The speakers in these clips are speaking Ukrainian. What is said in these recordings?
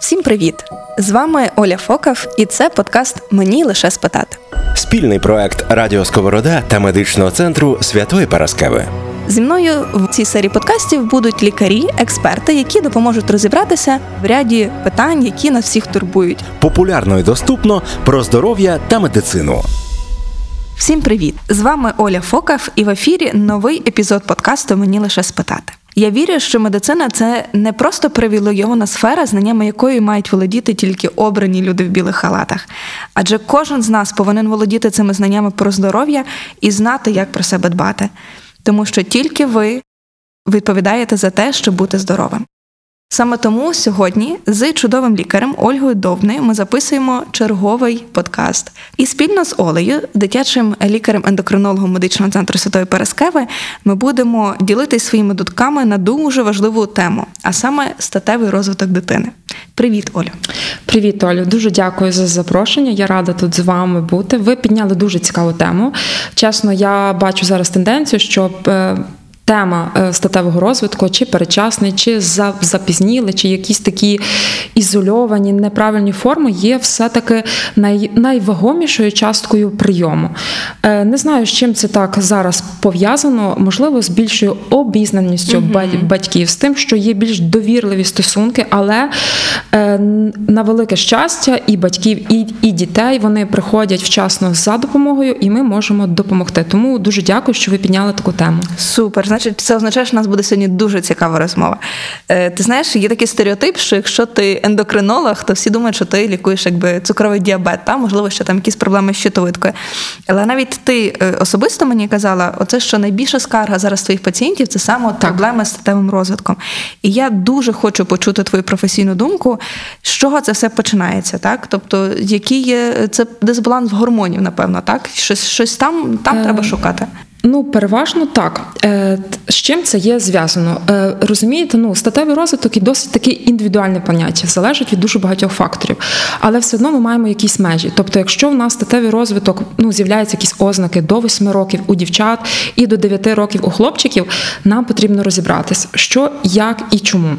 Всім привіт! З вами Оля Фокав, і це подкаст Мені лише спитати. Спільний проект Радіо Сковорода та медичного центру Святої Параскеви. Зі мною в цій серії подкастів будуть лікарі, експерти, які допоможуть розібратися в ряді питань, які нас всіх турбують. Популярно і доступно про здоров'я та медицину. Всім привіт! З вами Оля Фокав, і в ефірі новий епізод подкасту Мені лише спитати. Я вірю, що медицина це не просто привілейована сфера, знаннями якої мають володіти тільки обрані люди в білих халатах. Адже кожен з нас повинен володіти цими знаннями про здоров'я і знати, як про себе дбати. Тому що тільки ви відповідаєте за те, щоб бути здоровим. Саме тому сьогодні з чудовим лікарем Ольгою Довнею ми записуємо черговий подкаст. І спільно з Олею, дитячим лікарем-ендокринологом медичного центру Святої Перескеви, ми будемо ділитися своїми дутками на дуже важливу тему, а саме статевий розвиток дитини. Привіт, Олю. Привіт, Олю. Дуже дякую за запрошення. Я рада тут з вами бути. Ви підняли дуже цікаву тему. Чесно, я бачу зараз тенденцію, щоб е, тема е, статевого розвитку, чи перечасний, чи запізніли, чи якісь такі ізольовані неправильні форми є все-таки най, найвагомішою часткою прийому. Е, не знаю, з чим це так зараз пов'язано, можливо, з більшою обізнаністю uh батьків, з тим, що є більш довірливі стосунки, але е, на велике щастя, і батьків, і, і дітей вони приходять вчасно за допомогою, і ми можемо допомогти. Тому дуже дякую, що ви підняли таку тему. Супер значить, це означає, що у нас буде сьогодні дуже цікава розмова. Е, Ти знаєш, є такий стереотип, що якщо ти ендокринолог, то всі думають, що ти лікуєш якби цукровий діабет, та можливо, що там якісь проблеми з щитовидкою. Але навіть ти е, особисто мені казала, оце що найбільша скарга зараз твоїх пацієнтів це саме от проблеми з статевим розвитком. І я дуже хочу почути твою професійну думку, з чого це все починається, так? Тобто, який є це дисбаланс гормонів, напевно, так? Щось щось там, там е... треба шукати. Ну, переважно так. Е, з чим це є зв'язано? Е, розумієте, ну статевий розвиток і досить таке індивідуальне поняття, залежить від дуже багатьох факторів. Але все одно ми маємо якісь межі. Тобто, якщо в нас статевий розвиток ну, з'являються якісь ознаки до 8 років у дівчат і до 9 років у хлопчиків, нам потрібно розібратися, що, як і чому.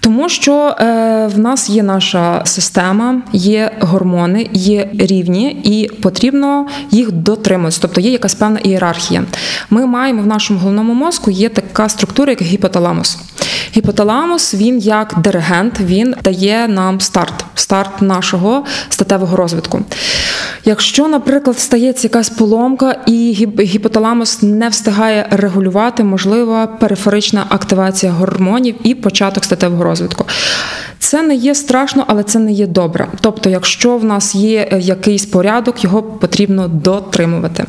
Тому що е, в нас є наша система, є гормони, є рівні, і потрібно їх дотримуватися. Тобто є якась певна ієрархія. Ми маємо в нашому головному мозку є така структура, як гіпоталамус. Гіпоталамус він як диригент, він дає нам старт, старт нашого статевого розвитку. Якщо, наприклад, стається якась поломка, і гіпоталамус не встигає регулювати, можлива периферична активація гормонів і початок статевого розвитку. Це не є страшно, але це не є добре. Тобто, якщо в нас є е, якийсь порядок, його потрібно дотримувати.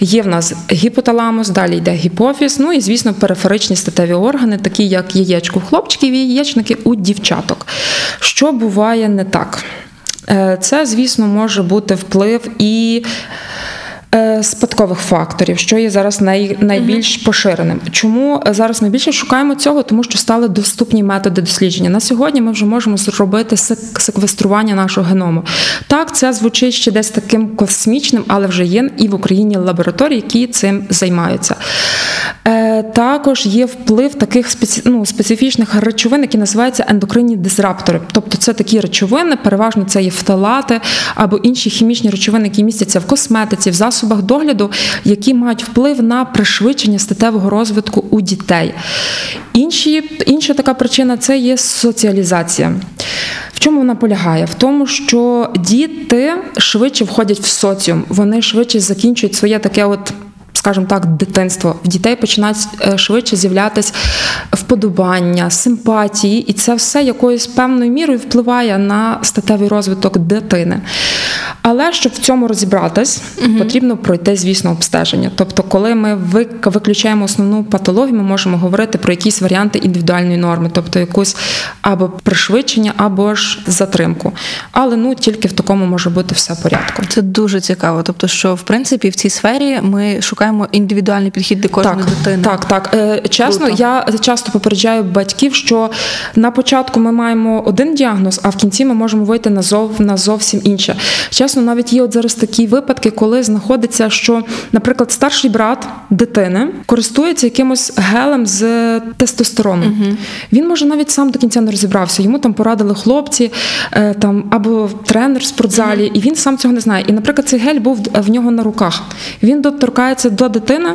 Є в нас гіпоталамус, далі йде гіпофіз, ну і, звісно, периферичні статеві органи, такі як яєчко хлопчиків і яєчники у дівчаток. Що буває не так? Е, це, звісно, може бути вплив і. Е, спадкових факторів, що є зараз най, найбільш поширеним. Чому зараз ми більше шукаємо цього? Тому що стали доступні методи дослідження. На сьогодні ми вже можемо зробити секвестрування нашого геному. Так, це звучить ще десь таким космічним, але вже є і в Україні лабораторії, які цим займаються. Е, також є вплив таких ну, специфічних речовин, які називаються ендокринні дисраптори. Тобто це такі речовини, переважно це є фталати або інші хімічні речовини, які містяться в косметиці, в засобах засобах догляду, які мають вплив на пришвидшення статевого розвитку у дітей. Інші, Інша така причина це є соціалізація. В чому вона полягає? В тому, що діти швидше входять в соціум, вони швидше закінчують своє таке от скажімо так, дитинство. В дітей починають е, швидше з'являтися вподобання, симпатії, і це все якоюсь певною мірою впливає на статевий розвиток дитини. Але щоб в цьому розібратись, угу. потрібно пройти, звісно, обстеження. Тобто, коли ми виключаємо основну патологію, ми можемо говорити про якісь варіанти індивідуальної норми, тобто якусь або пришвидшення, або ж затримку. Але ну тільки в такому може бути все порядку. Це дуже цікаво. Тобто, що в принципі в цій сфері ми шукаємо маємо індивідуальний підхід до кожної так, дитини. Так, так. Е, чесно, Круто. я часто попереджаю батьків, що на початку ми маємо один діагноз, а в кінці ми можемо вийти на зов на зовсім інше. Чесно навіть є от зараз такі випадки, коли знаходиться, що, наприклад, старший брат дитини користується якимось гелем з тестостерону. Він може навіть сам до кінця не розібрався. Йому там порадили хлопці е, там або тренер в спортзалі, і він сам цього не знає. І, наприклад, цей гель був в нього на руках. Він доторкається до дитини.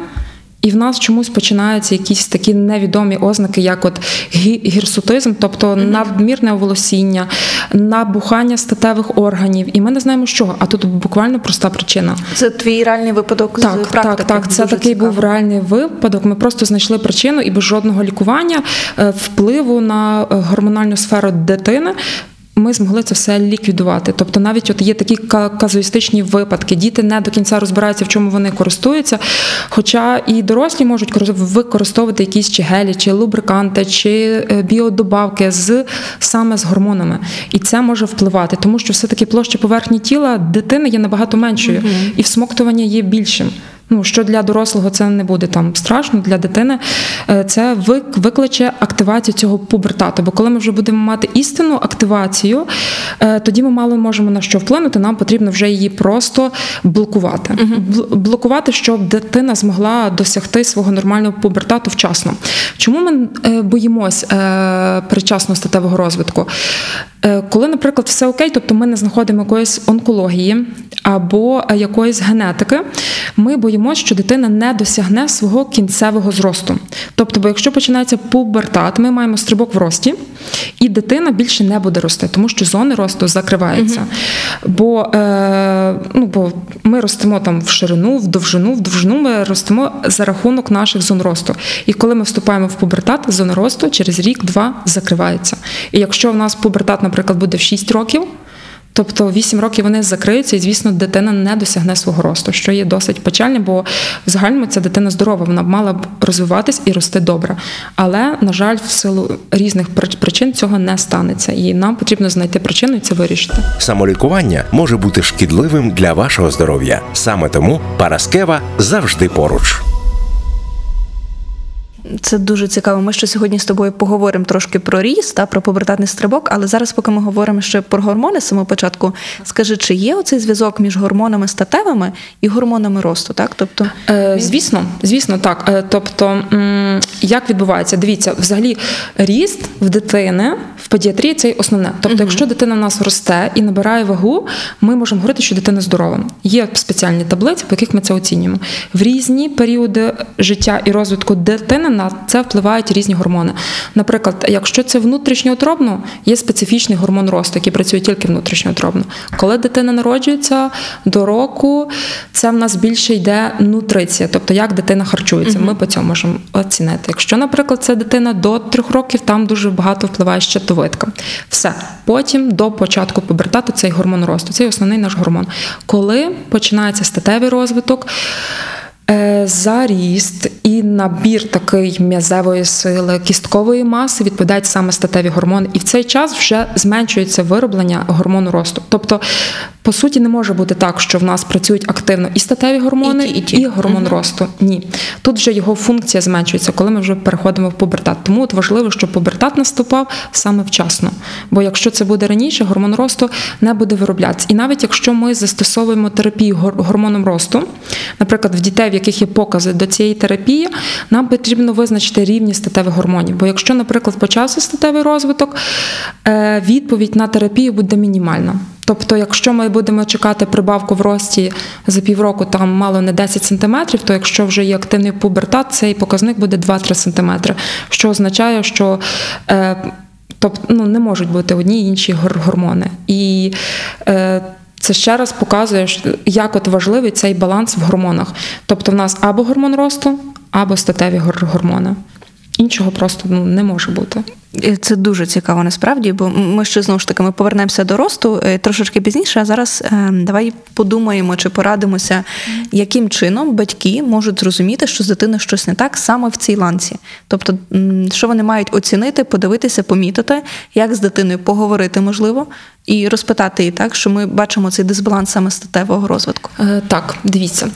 І в нас чомусь починаються якісь такі невідомі ознаки, як от гі- гірсутизм, тобто надмірне оволосіння, набухання статевих органів. І ми не знаємо, з чого. А тут буквально проста причина. Це твій реальний випадок з Так, практики. так, так. Це Дуже такий цікаво. був реальний випадок. Ми просто знайшли причину і без жодного лікування е, впливу на е, гормональну сферу дитини. Ми змогли це все ліквідувати. Тобто, навіть от є такі ка- казуїстичні випадки. Діти не до кінця розбираються, в чому вони користуються. Хоча і дорослі можуть корис- використовувати якісь чи гелі, чи лубриканти, чи е, біодобавки з саме з гормонами. І це може впливати, тому що все-таки площа поверхні тіла дитини є набагато меншою, і всмоктування є більшим. Ну, що для дорослого це не буде там страшно, для дитини е, це викличе активацію цього пубертату. Бо коли ми вже будемо мати істинну активацію, е, тоді ми мало можемо на що вплинути. Нам потрібно вже її просто блокувати. Бл- Блокувати, щоб дитина змогла досягти свого нормального пубертату вчасно. Чому ми е, боїмось передчасного статевого розвитку? Е, Коли, наприклад, все окей, тобто ми не знаходимо якоїсь онкології або е, якоїсь генетики, ми боїмося, що дитина не досягне свого кінцевого зросту. Тобто, бо якщо починається пубертат, ми маємо стрибок в рості, і дитина більше не буде рости, тому що зони росту закриваються. Бо, е, ну, бо ми ростемо там в ширину, в довжину, в довжину ми ростемо за рахунок наших зон росту. І коли ми вступаємо в пубертат, зона росту через рік-два закривається. І якщо в нас пубертат, наприклад, буде в 6 років. Тобто 8 років вони закриються, і звісно, дитина не досягне свого росту, що є досить печальним, бо в загальному ця дитина здорова, вона б мала б розвиватись і рости добре. Але, на жаль, в силу різних причин цього не станеться. І нам потрібно знайти причину і це вирішити. Самолікування може бути шкідливим для вашого здоров'я. Саме тому Параскева завжди поруч. Це дуже цікаво. Ми ще сьогодні з тобою поговоримо трошки про ріст та про повертатний стрибок, але зараз, поки ми говоримо ще про гормони з самого початку, скажи, чи є оцей зв'язок між гормонами статевими і гормонами росту? Так, тобто Е, звісно, звісно, так. Е, тобто, як відбувається? Дивіться, взагалі, ріст в дитини педіатрії це основне. Тобто, якщо дитина в нас росте і набирає вагу, ми можемо говорити, що дитина здорова. Є спеціальні таблиці, по яких ми це оцінюємо. В різні періоди життя і розвитку дитини на це впливають різні гормони. Наприклад, якщо це внутрішньоутробно, є специфічний гормон росту, який працює тільки внутрішньоутробно. Коли дитина народжується до року, це в нас більше йде нутриція, тобто як дитина харчується. Ми по цьому можемо оцінити. Якщо, наприклад, це дитина до трьох років, там дуже багато впливає щитовидка. Все. Потім до початку пубертату цей гормон росту. Це основний наш гормон. Коли починається статевий розвиток. Е, Заріст і набір такий м'язевої сили, кісткової маси відповідають саме статеві гормони, і в цей час вже зменшується вироблення гормону росту. Тобто, по суті, не може бути так, що в нас працюють активно і статеві гормони, І ті, і ті. гормон росту. Ні, тут вже його функція зменшується, коли ми вже переходимо в пубертат. Тому от важливо, щоб пубертат наступав саме вчасно. Бо якщо це буде раніше, гормон росту не буде вироблятися. І навіть якщо ми застосовуємо терапію гормоном росту, наприклад, в дітей, в яких є покази до цієї терапії, нам потрібно визначити рівні статевих гормонів. Бо якщо, наприклад, почався статевий розвиток, е, відповідь на терапію буде мінімальна. Тобто, якщо ми будемо чекати прибавку в рості за півроку, там мало не 10 сантиметрів, то якщо вже є активний пубертат, цей показник буде 2-3 сантиметри, що означає, що е, тобто, ну, не можуть бути одні й інші гор- гормони. І е, це ще раз показує, як от важливий цей баланс в гормонах. Тобто, в нас або гормон росту, або статеві гор- гормони. Іншого просто ну, не може бути. Це дуже цікаво насправді, бо ми ще знову ж таки ми повернемося до росту е, трошечки пізніше. А зараз е, давай подумаємо чи порадимося, яким чином батьки можуть зрозуміти, що з дитиною щось не так саме в цій ланці. Тобто, що вони мають оцінити, подивитися, помітити, як з дитиною поговорити можливо, і розпитати її так, що ми бачимо цей дисбаланс саме статевого розвитку. Е, Так, дивіться.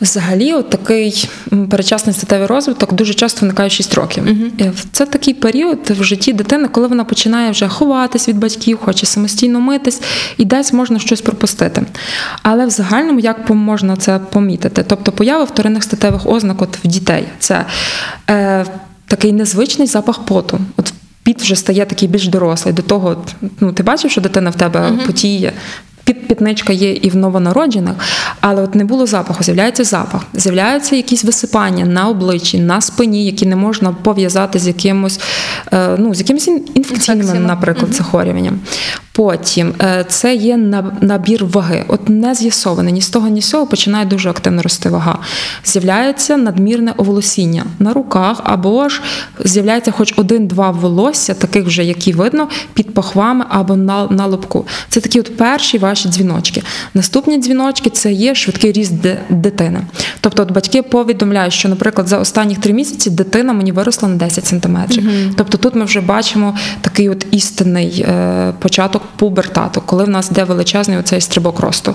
Взагалі, от такий м, передчасний статевий розвиток дуже часто виникає 6 років. Е, Це такий період в житті дитини, коли вона починає вже ховатись від батьків, хоче самостійно митись, і десь можна щось пропустити. Але в загальному як можна це помітити? Тобто поява вторинних статевих ознак от в дітей це е, такий незвичний запах поту. От Піт вже стає такий більш дорослий. До того, ну ти бачив, що дитина в тебе потіє. Пітничка є і в новонароджених, але от не було запаху, з'являється запах, з'являються якісь висипання на обличчі, на спині, які не можна пов'язати з якимось, е, ну, з якимось інфекційним, наприклад, захворюванням. Потім е, це є набір ваги. От не з'ясоване ні з того, ні з цього починає дуже активно рости вага. З'являється надмірне оволосіння на руках, або ж з'являється хоч один-два волосся, таких вже, які видно, під пахвами або на, на лобку. Це такі от перші ваші дзвіночки. Наступні дзвіночки це є швидкий ріст дитини. Тобто, от батьки повідомляють, що, наприклад, за останні три місяці дитина мені виросла на 10 сантиметрів. Тобто тут ми вже бачимо такий от істинний е, початок пубертату, коли в нас йде величезний оцей стрибок росту.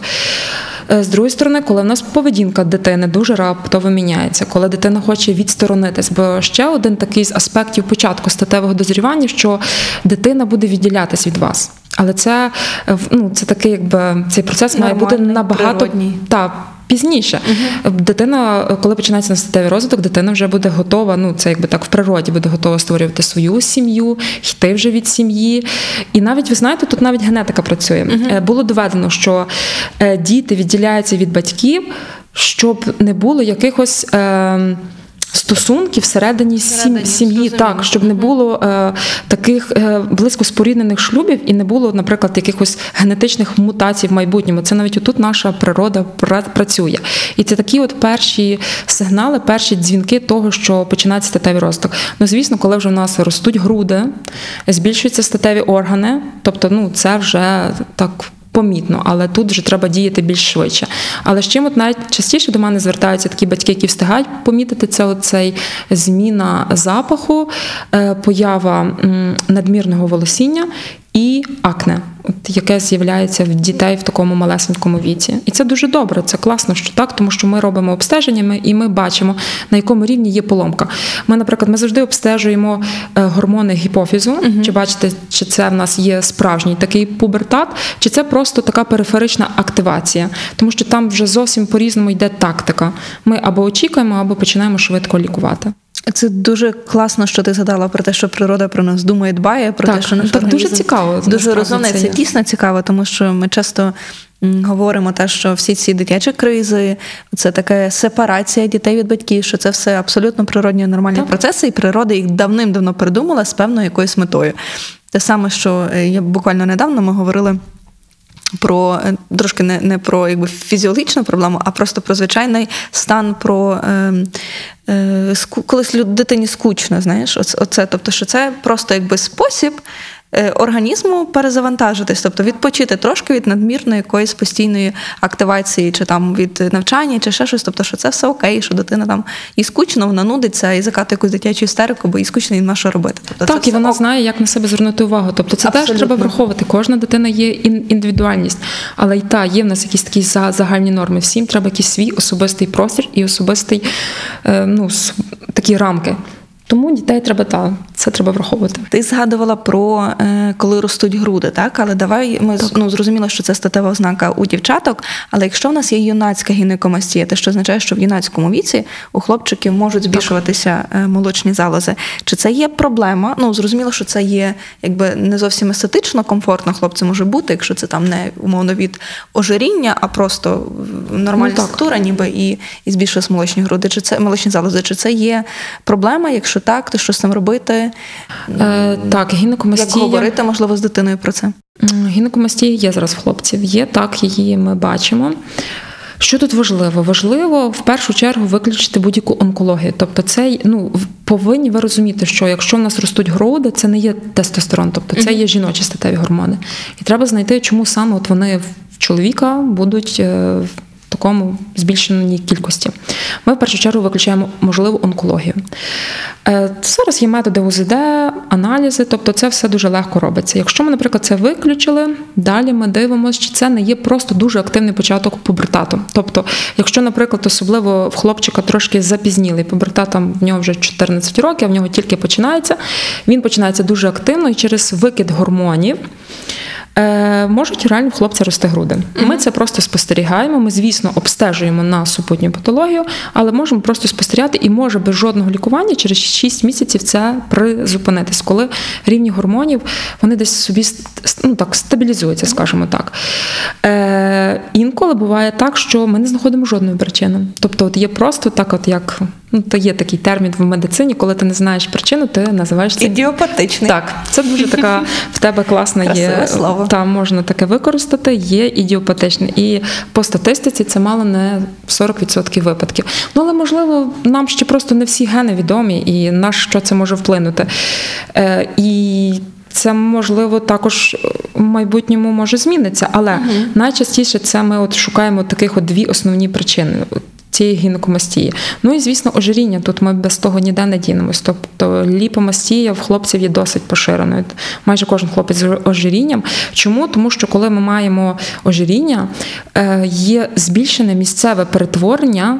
Е, З другої сторони, коли в нас поведінка дитини дуже раптово міняється, коли дитина хоче відсторонитись, бо ще один такий з аспектів початку статевого дозрівання, що дитина буде відділятись від вас. Але це е, ну, це такий, якби цей процес має бути набагато природній. та пізніше. Дитина, коли починається статевий розвиток, дитина вже буде готова. Ну це якби так в природі буде готова створювати свою сім'ю, йти вже від сім'ї. І навіть ви знаєте, тут навіть генетика працює. Угу. Було доведено, що е, діти відділяються від батьків, щоб не було якихось. Е, Стосунків всередині, Всередині, сім'ї, так, щоб не було е, таких е, близько споріднених шлюбів і не було, наприклад, якихось генетичних мутацій в майбутньому. Це навіть отут наша природа пра- працює. І це такі от перші сигнали, перші дзвінки того, що починається статевий розвиток. Ну, звісно, коли вже в нас ростуть груди, збільшуються статеві органи, тобто, ну, це вже так. Помітно, але тут вже треба діяти більш швидше. Але з чим от найчастіше до мене звертаються такі батьки, які встигають помітити це оцей зміна запаху, е, поява надмірного волосіння і акне, от яке з'являється в дітей в такому малесенькому віці. І це дуже добре, це класно, що так, тому що ми робимо обстеженнями і ми бачимо, на якому рівні є поломка. Ми, наприклад, ми завжди обстежуємо е, гормони гіпофізу, чи бачите, чи це в нас є справжній такий пубертат, чи це просто така периферична активація, тому що там вже зовсім по-різному йде тактика. Ми або очікуємо, або починаємо швидко лікувати. Це дуже класно, що ти згадала про те, що природа про нас думає, дбає, про Так, те, що наш так дуже цікаво, Дуже розумне. це дійсно цікаво, тому що ми часто говоримо те, що всі ці дитячі кризи, це така сепарація дітей від батьків, що це все абсолютно природні нормальні Так. процеси, і природа їх давним-давно придумала з певною якоюсь метою. Те саме, що е, я буквально недавно ми говорили. Про е, трошки не, не про якби фізіологічну проблему, а просто про звичайний стан, про е, е, ску, колись дитині скучно, знаєш, оце, тобто, що це просто якби спосіб організму перезавантажитись, тобто відпочити трошки від надмірної якоїсь постійної активації, чи там від навчання, чи ще щось. Тобто, що це все окей, що дитина там і скучно, вона нудиться, і закатує якусь дитячу істерику, бо їй скучно і нема що робити. Тобто, Так, і вона ок. знає, як на себе звернути увагу. Тобто це теж треба враховувати. Кожна дитина є індивідуальність, але й та є в нас якісь такі за- загальні норми. Всім треба якийсь свій особистий простір і особистий е, ну, такі рамки. Тому дітей треба та це треба враховувати. Ти згадувала про е, коли ростуть груди, так? Але давай ми з- ну, зрозуміло, що це статева ознака у дівчаток. Але якщо в нас є юнацька гінекомастія, те що означає, що в юнацькому віці у хлопчиків можуть збільшуватися е, молочні залози. Чи це є проблема? Ну зрозуміло, що це є якби не зовсім естетично комфортно хлопцю може бути, якщо це там не умовно від ожиріння, а просто нормальна Ну, структура, ніби і, і збільшує молочні груди. Чи це молочні залози? Чи це є проблема? Якщо так, то що з цим робити? Е, так, Як говорити, можливо, з дитиною про це? Гінекомастія є зараз в хлопців. Є так, її ми бачимо. Що тут важливо? Важливо в першу чергу виключити будь-яку онкологію. Тобто, це ну повинні ви розуміти, що якщо в нас ростуть груди, це не є тестостерон, тобто це є жіночі статеві гормони. І треба знайти, чому саме от вони в чоловіка будуть. Такому збільшеній кількості. Ми в першу чергу виключаємо можливу онкологію. Е, Зараз є методи УЗД, аналізи, тобто це все дуже легко робиться. Якщо ми, наприклад, це виключили, далі ми дивимося, чи це не є просто дуже активний початок пубертату. Тобто, якщо, наприклад, особливо в хлопчика трошки запізнілий пубертат, в нього вже 14 років, в нього тільки починається, він починається дуже активно і через викид гормонів. Е, можуть реально в хлопця рости груди. Ми це просто спостерігаємо. Ми, звісно, обстежуємо на супутню патологію, але можемо просто спостерігати і може без жодного лікування через 6 місяців це призупинитись, коли рівні гормонів вони десь собі ну, так, стабілізуються, скажімо так. Е, інколи буває так, що ми не знаходимо жодної причини. Тобто, от є просто так, от як ну, то є такий термін в медицині, коли ти не знаєш причину, ти називаєш це Ідіопатичний. так, це дуже така в тебе класна є слово. Там можна таке використати, є ідіопатичне. І по статистиці це мало не 40% випадків. Ну але можливо, нам ще просто не всі гени відомі, і на що це може вплинути. Е, і це можливо також в майбутньому може змінитися, але найчастіше це ми от шукаємо таких от дві основні причини. Цієї гінекомастії. Ну і звісно, ожиріння. Тут ми без того ніде не дінемось. Тобто ліпомастія в хлопців є досить поширеною. Майже кожен хлопець з ожирінням. Чому? Тому що коли ми маємо ожиріння, е, є збільшене місцеве перетворення.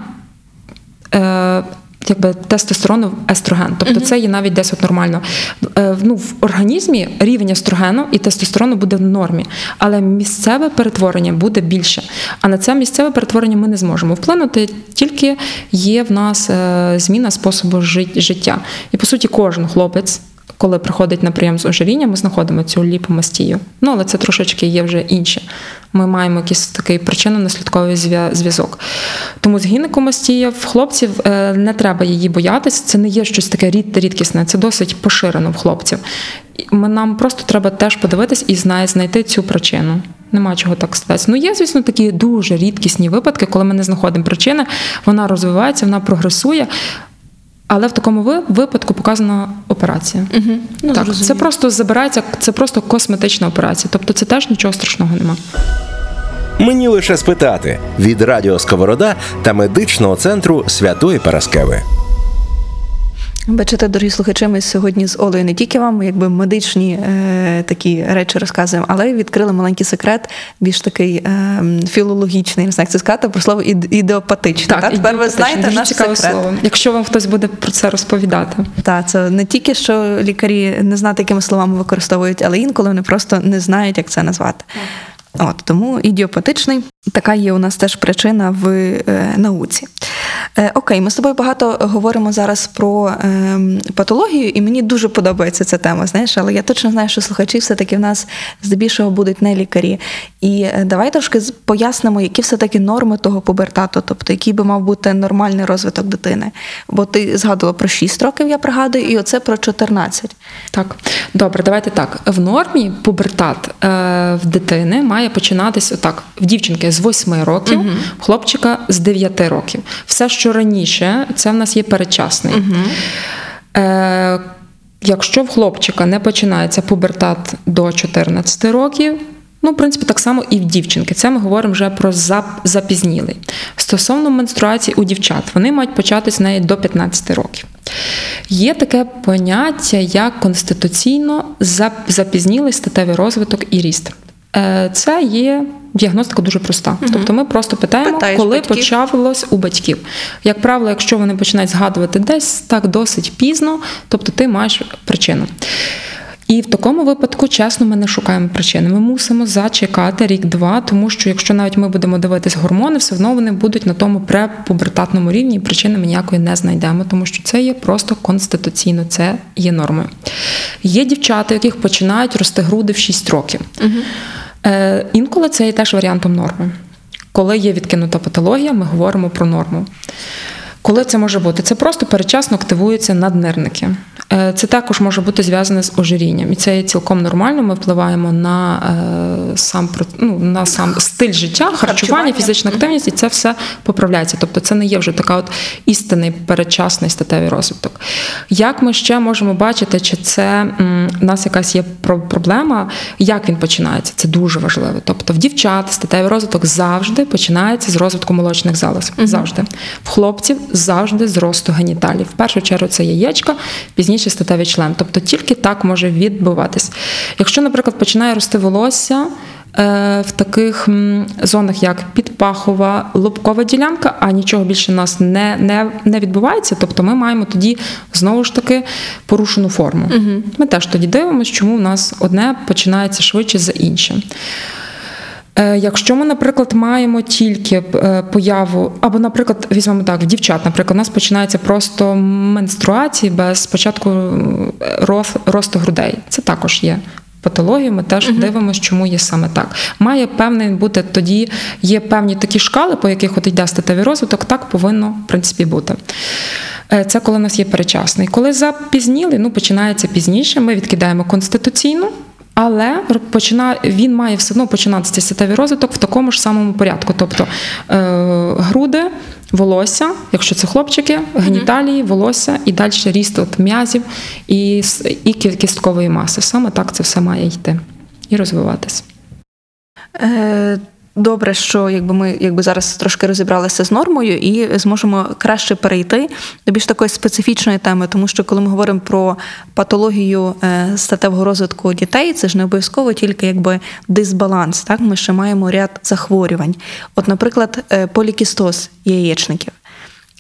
Якби тестостерону естроген, тобто це є навіть десь от нормально. Е, Ну, в організмі рівень естрогену і тестостерону буде в нормі, але місцеве перетворення буде більше. А на це місцеве перетворення ми не зможемо вплинути, тільки є в нас е, зміна способу жит- життя. І по суті, кожен хлопець. Коли приходить на прийом з ожирінням, ми знаходимо цю ліпомастію. Ну, але це трошечки є вже інше. Ми маємо якийсь такий причинно-наслідковий зв'язок. Тому з гінекомастія в хлопців е, не треба її боятися. Це не є щось таке рід- рідкісне, це досить поширено в хлопців. Нам просто треба теж подивитись і знайти цю причину. Нема чого так статися. Ну, є, звісно, такі дуже рідкісні випадки, коли ми не знаходимо причини, вона розвивається, вона прогресує. Але в такому випадку показана операція. Угу. Ну, так, зрозуміло. це просто забирається, це просто косметична операція. Тобто це теж нічого страшного нема. Мені лише спитати від Радіо Сковорода та медичного центру Святої Параскеви. Бачите, дорогі слухачі, ми сьогодні з Олею не тільки вам якби медичні е, такі речі розказуємо, але відкрили маленький секрет, більш такий е, філологічний, не знаю, як це сказати, про слово ід- ідеопатичний. та? Тепер ви знаєте дуже наш секрет. слово. Якщо вам хтось буде про це розповідати. Так, це не тільки що лікарі не знають, якими словами використовують, але інколи вони просто не знають, як це назвати. От тому ідіопатичний така є у нас теж причина в е, науці. Е, окей, ми з тобою багато говоримо зараз про е, патологію, і мені дуже подобається ця тема. Знаєш, але я точно знаю, що слухачі все-таки в нас здебільшого будуть не лікарі. І е, давай трошки пояснимо, які все-таки норми того пубертату, тобто який би мав бути нормальний розвиток дитини. Бо ти згадувала про 6 років, я пригадую, і оце про 14. Так, добре, давайте так. В нормі пубертат е, в дитини має починатись отак: в дівчинки з 8 років, в хлопчика з 9 років. Все, що раніше, це в нас є передчасний. Е, якщо в хлопчика не починається пубертат до 14 років. Ну, в принципі, так само і в дівчинки. Це ми говоримо вже про запізнілий. Стосовно менструації у дівчат, вони мають початись з неї до 15 років. Є таке поняття як конституційно запізнілий статевий розвиток і ріст. Е, Це є діагностика дуже проста. Тобто ми просто питаємо, Питаєш коли батьків. почалось у батьків. Як правило, якщо вони починають згадувати десь так досить пізно, тобто ти маєш причину. І в такому випадку, чесно, ми не шукаємо причини. Ми мусимо зачекати рік-два, тому що якщо навіть ми будемо дивитись гормони, все одно вони будуть на тому препубертатному рівні, і причини ми ніякої не знайдемо, тому що це є просто конституційно, це є нормою. Є дівчата, яких починають рости груди в 6 років. Е, інколи це є теж варіантом норми. Коли є відкинута патологія, ми говоримо про норму. Коли це може бути? Це просто передчасно активуються наднирники. Е, Це також може бути зв'язане з ожирінням, і це є цілком нормально. Ми впливаємо на е, сам ну, на сам стиль життя, харчування, Харчування. фізична активність, і це все поправляється. Тобто, це не є вже така от істинний передчасний статевий розвиток. Як ми ще можемо бачити, чи це м, в нас якась є про- проблема, як він починається? Це дуже важливо. Тобто, в дівчат статевий розвиток завжди починається з розвитку молочних залоз. Завжди. В хлопців завжди з росту геніталів. В першу чергу це яєчка, пізніше статевий член. Тобто тільки так може відбуватись. Якщо, наприклад, починає рости волосся. е, В таких зонах, як підпахова, лобкова ділянка, а нічого більше у нас не, не, не відбувається. Тобто ми маємо тоді знову ж таки порушену форму. Ми теж тоді дивимося, чому в нас одне починається швидше за інше. Е, Якщо ми, наприклад, маємо тільки е, появу, або, наприклад, візьмемо так, в дівчат, наприклад, у нас починається просто менструації без спочатку е, росту грудей. Це також є. Патологію, ми теж дивимося, чому є саме так. Має певний бути тоді, є певні такі шкали, по яких от йде статевий розвиток, так повинно в принципі бути. Це коли у нас є перечасний. Коли запізнілий, ну починається пізніше, ми відкидаємо конституційну, але почина, він має все одно починатися цей статевий розвиток в такому ж самому порядку. Тобто е, груди, волосся, якщо це хлопчики, геніталії, волосся і далі ріст от м'язів і, і кісткової маси. Саме так це все має йти і розвиватися. Добре, що якби ми якби зараз трошки розібралися з нормою і зможемо краще перейти до більш такої специфічної теми, тому що коли ми говоримо про патологію е, статевого розвитку дітей, це ж не обов'язково тільки якби дисбаланс. Так, ми ще маємо ряд захворювань. От, наприклад, е, полікістоз яєчників.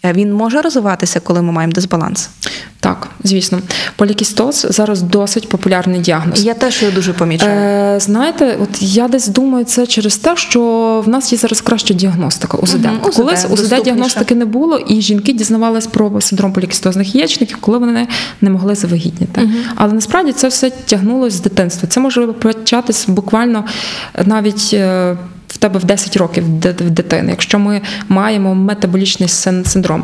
Е, Він може розвиватися, коли ми маємо дисбаланс. Так, звісно, полікістоз зараз досить популярний діагноз. Я теж його дуже помічаю. Е, знаєте, от я десь думаю, це через те, що в нас є зараз краща діагностика УЗД. УЗД, Колись УЗД діагностики не було, і жінки дізнавались про синдром полікістозних яєчників, коли вони не, могли завагітніти. Але насправді це все тягнулось з дитинства. Це може початись буквально навіть. В тебе в 10 років в дитини, якщо ми маємо метаболічний син- синдром.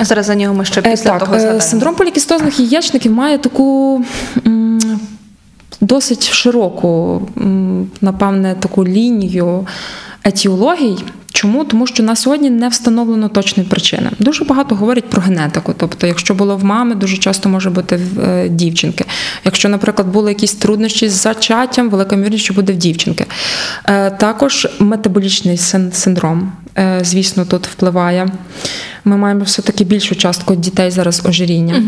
А зараз за нього ми ще Е, після так, того е, згадаємо. синдром полікістозних яєчників має таку досить широку, напевне, таку лінію етіологій. Чому? Тому що на сьогодні не встановлено точної причини. Дуже багато говорять про генетику. Тобто, якщо було в мами, дуже часто може бути в е, дівчинки. Якщо, наприклад, були якісь труднощі з зачаттям, велика ймовірність, що буде в дівчинки. Е, Також метаболічний син- синдром, звісно, тут впливає. Ми маємо все-таки більшу частку дітей зараз ожиріння.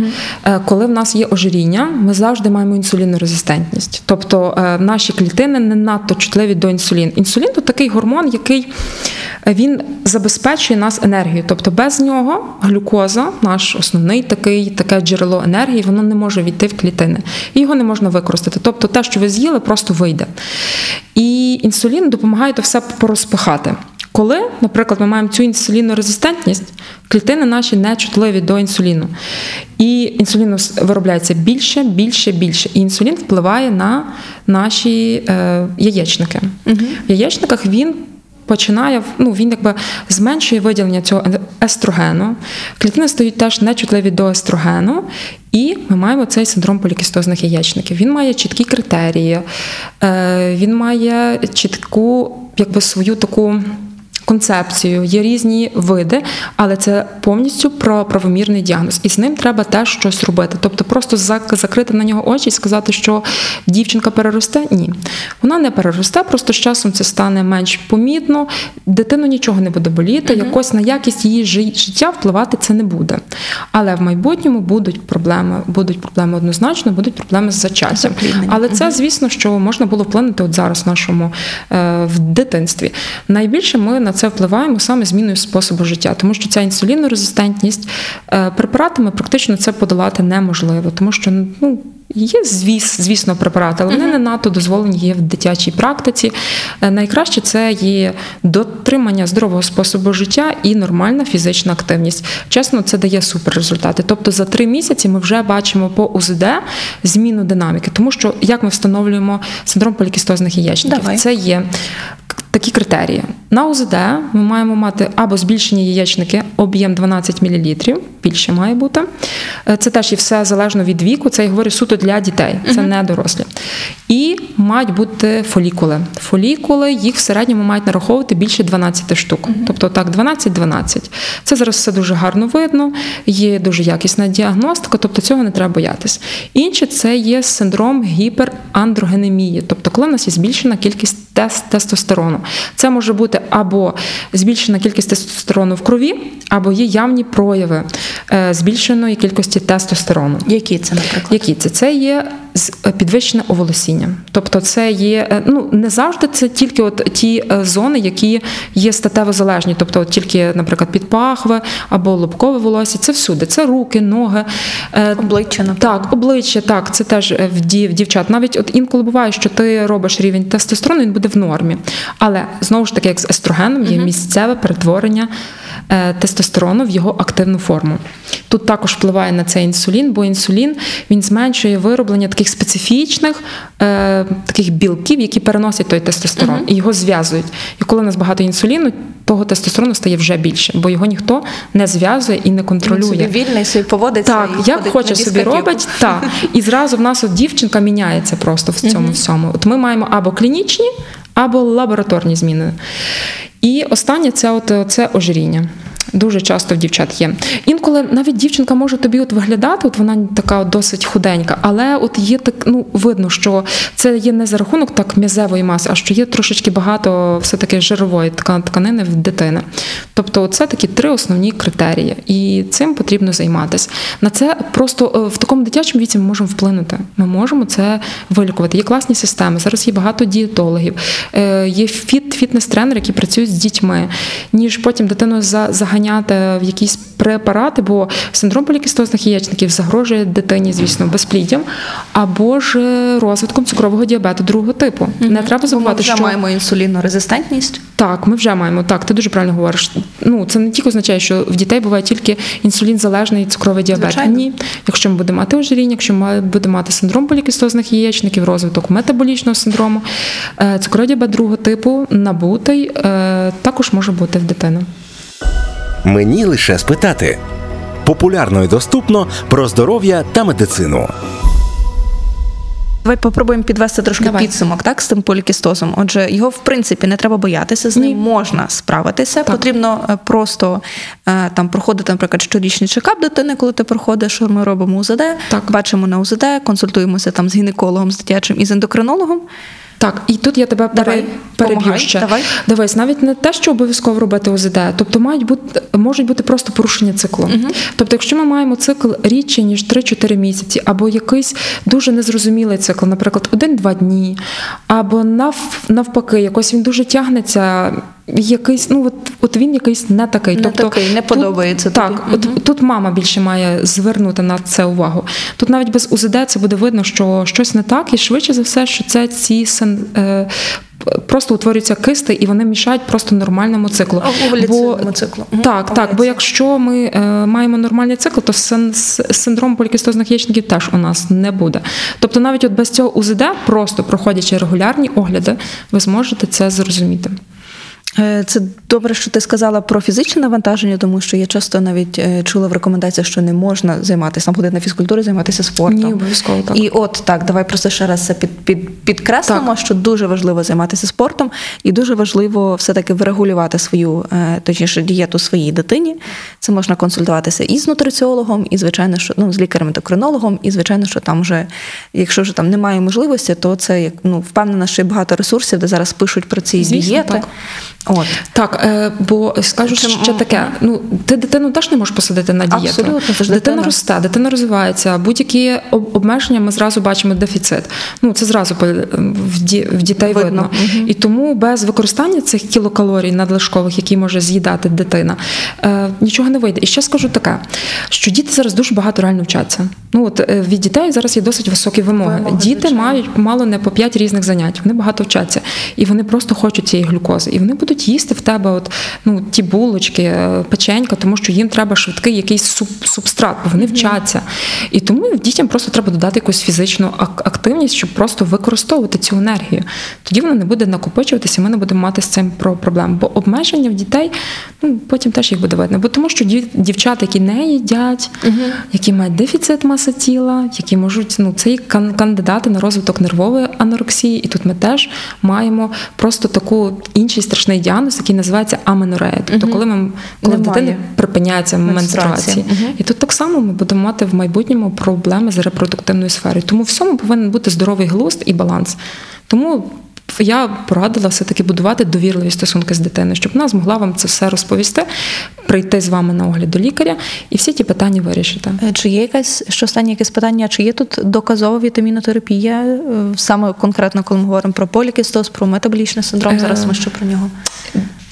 Е, Коли в нас є ожиріння, ми завжди маємо інсулінорезистентність. Тобто е, наші клітини не надто чутливі до інсуліну. Інсулін то такий гормон, який е, він забезпечує нас енергією. Тобто без нього глюкоза, наш основний такий, таке джерело енергії, воно не може війти в клітини. І його не можна використати. Тобто те, що ви з'їли, просто вийде. І інсулін допомагає то все порозпихати. Коли, наприклад, ми маємо цю інсулінорезистентність, клітини наші не чутливі до інсуліну. І інсуліну виробляється більше, більше, більше. І інсулін впливає на наші е, яєчники. В яєчниках він починає ну, він якби зменшує виділення цього е- естрогену. Клітини стають теж нечутливі до естрогену, і ми маємо цей синдром полікістозних яєчників. Він має чіткі критерії, е, він має чітку, якби свою таку. Концепцію, є різні види, але це повністю про правомірний діагноз. І з ним треба теж щось робити. Тобто просто закрити на нього очі і сказати, що дівчинка переросте. Ні. Вона не переросте, просто з часом це стане менш помітно, дитину нічого не буде боліти, якось на якість її життя впливати це не буде. Але в майбутньому будуть проблеми, будуть проблеми однозначно, будуть проблеми з зачаттям. Але це, звісно, що можна було вплинути от зараз в нашому е, в дитинстві. Найбільше ми на це впливаємо саме зміною способу життя, тому що ця інсулінорезистентність е, препаратами практично це подолати неможливо, тому що ну. Є, звіс, звісно, препарати, але вони не надто дозволені є в дитячій практиці. Е, Найкраще це є дотримання здорового способу життя і нормальна фізична активність. Чесно, це дає супер результати. Тобто за три місяці ми вже бачимо по УЗД зміну динаміки, тому що як ми встановлюємо синдром полікістозних яєчників, Давай. це є такі критерії. На УЗД ми маємо мати або збільшені яєчники, об'єм 12 мл, більше має бути. Е, Це теж і все залежно від віку. Це я говорю суто для дітей, це не дорослі. І мають бути фолікули. Фолікули їх в середньому мають нараховувати більше 12 штук. Тобто так, 12-12. Це зараз все дуже гарно видно, є дуже якісна діагностика, тобто цього не треба боятись. Інше це є синдром гіперандрогенемії, тобто коли в нас є збільшена кількість тес- тестостерону. Це може бути або збільшена кількість тестостерону в крові, або є явні прояви е, збільшеної кількості тестостерону. Які це, наприклад? Які це? Це є е, підвищене оволосіння. Тобто, це є е, ну не завжди це тільки от ті зони, які є статево залежні, тобто от тільки, наприклад, підпахви або лобкове волосся. Це всюди. Це руки, ноги. Обличчя, наприклад. так, обличчя, так, це теж в в дівчат. Навіть от інколи буває, що ти робиш рівень тестостерону, він буде в нормі. Але знову ж таки, як з естрогеном, є місцеве перетворення тестостерону в його активну форму. Тут також впливає на це інсулін, бо інсулін він зменшує вироблення таких специфічних е, таких білків, які переносять той тестостерон і його зв'язують. І коли у нас багато інсуліну, того тестостерону стає вже більше, бо його ніхто не зв'язує і не Він контролює. собі вільний, собі поводиться. Так, і як хоче на собі робить, так. І зразу в нас от дівчинка міняється просто в цьому всьому. От ми маємо або клінічні, або лабораторні зміни. І останнє це от це ожиріння. Дуже часто в дівчат є. Інколи навіть дівчинка може тобі от виглядати, от вона така досить худенька, але от є так, ну видно, що це є не за рахунок так м'язевої маси, а що є трошечки багато все-таки жирової тка- тканини в дитини. Тобто, це такі три основні критерії, і цим потрібно займатися. На це просто е, в такому дитячому віці ми можемо вплинути. Ми можемо це вилікувати. Є класні системи. Зараз є багато дієтологів, е, є фіт, фітнес-тренери, які працюють з дітьми, ніж потім дитину за- заганяти в якісь препарати, бо синдром полікістозних яєчників загрожує дитині, звісно, безпліддям або ж розвитком цукрового діабету другого типу. Не треба Бо ми забувати, вже що маємо інсулінорезистентність. так, ми вже маємо. Так, ти дуже правильно говориш. Ну, це не тільки означає, що в дітей буває тільки інсулін-залежний цукровий діабет. Звичайно. Ні. Якщо ми будемо мати ожиріння, якщо ми будемо мати синдром полікістозних яєчників, розвиток метаболічного синдрому, е, цукровий діабет другого типу набутий е, також може бути в дитини. Мені лише спитати. Популярно і доступно про здоров'я та медицину. Давай попробуємо підвести трошки Давай. підсумок так, з тим полікістозом. Отже, його в принципі не треба боятися, з ним Ні. можна справитися. Так. Потрібно е, просто е, там проходити, наприклад, щорічний чекап дитини, коли ти проходиш, що ми робимо УЗД, Так. бачимо на УЗД, консультуємося там з гінекологом, з дитячим і з ендокринологом. Так, і тут я тебе Давай, переб'ю помагай, ще. давай. Дивись, навіть не те, що обов'язково робити ОЗД, тобто мають бути можуть бути просто порушення циклу. Тобто, якщо ми маємо цикл рідше ніж 3-4 місяці, або якийсь дуже незрозумілий цикл, наприклад, 1-2 дні, або нав, навпаки, якось він дуже тягнеться. Якийсь, ну от, от він якийсь не такий. Не тобто, такий, не подобається тобі. Так, от тут мама більше має звернути на це увагу. Тут навіть без УЗД це буде видно, що щось не так, і швидше за все, що це ці син. Е, Просто утворюються кисти, і вони мішають просто нормальному циклу. А, овуляційному циклу. Так, так. Бо якщо ми е, маємо нормальний цикл, то син, синдром полікістозних яєчників теж у нас не буде. Тобто, навіть от без цього УЗД, просто проходячи регулярні огляди, ви зможете це зрозуміти. Е, Це добре, що ти сказала про фізичне навантаження, тому що я часто навіть е, чула в рекомендаціях, що не можна займатися там ходити на фізкультуру, займатися спортом. Ні, обов'язково так. І от так, давай просто ще раз це під, під, підкреслимо, Так. що дуже важливо займатися спортом, і дуже важливо все-таки врегулювати свою, е, точніше, дієту своїй дитині. Це можна консультуватися і з нутриціологом, і звичайно, що ну з лікарем-ендокринологом, і звичайно, що там вже, якщо вже там немає можливості, то це як ну впевнена, що є багато ресурсів, де зараз пишуть про ці Звісно, дієти. так. От. Так, е, бо скажу Чим- ще таке: ну ти дитину теж не можеш посадити на дієту. Абсолютно, це ж дитина дитина. росте, дитина розвивається. Будь-які обмеження ми зразу бачимо дефіцит. Ну це зразу в, ді, в дітей видно. Видно. І тому без використання цих кілокалорій надлишкових, які може з'їдати дитина, е, нічого не вийде. І ще скажу таке, що діти зараз дуже багато реально вчаться. Ну от е, від дітей зараз є досить високі вимоги. Вимоги, Діти звичайно. мають мало не по 5 різних занять. Вони багато вчаться, і вони просто хочуть цієї глюкози, і вони будуть будуть їсти в тебе от, ну, ті булочки, е, печенька, тому що їм треба швидкий якийсь суб, субстрат, бо вони вчаться. І тому дітям просто треба додати якусь фізичну активність, щоб просто використовувати цю енергію. Тоді вона не буде накопичуватися, ми не будемо мати з цим проблем. Бо обмеження в дітей ну, потім теж їх буде видно. Бо тому що дівчата, які не їдять, які мають дефіцит маси тіла, які можуть, ну, це кандидати на розвиток нервової анорексії. І тут ми теж маємо просто таку інший страшний діагноз, який називається аменорея. Тобто, коли ми коли в дитини припиняється менструації. І тут так само ми будемо мати в майбутньому проблеми з репродуктивною сферою. Тому всьому повинен бути здоровий глузд і баланс. Тому я порадила все-таки будувати довірливі стосунки з дитиною, щоб вона змогла вам це все розповісти, прийти з вами на огляд до лікаря і всі ті питання вирішити. Е, Чи є якась що останнє якесь питання? Чи є тут доказова вітамінотерапія? е, Саме конкретно, коли ми говоримо про полікістоз, про метаболічний синдром? Зараз ми що про нього.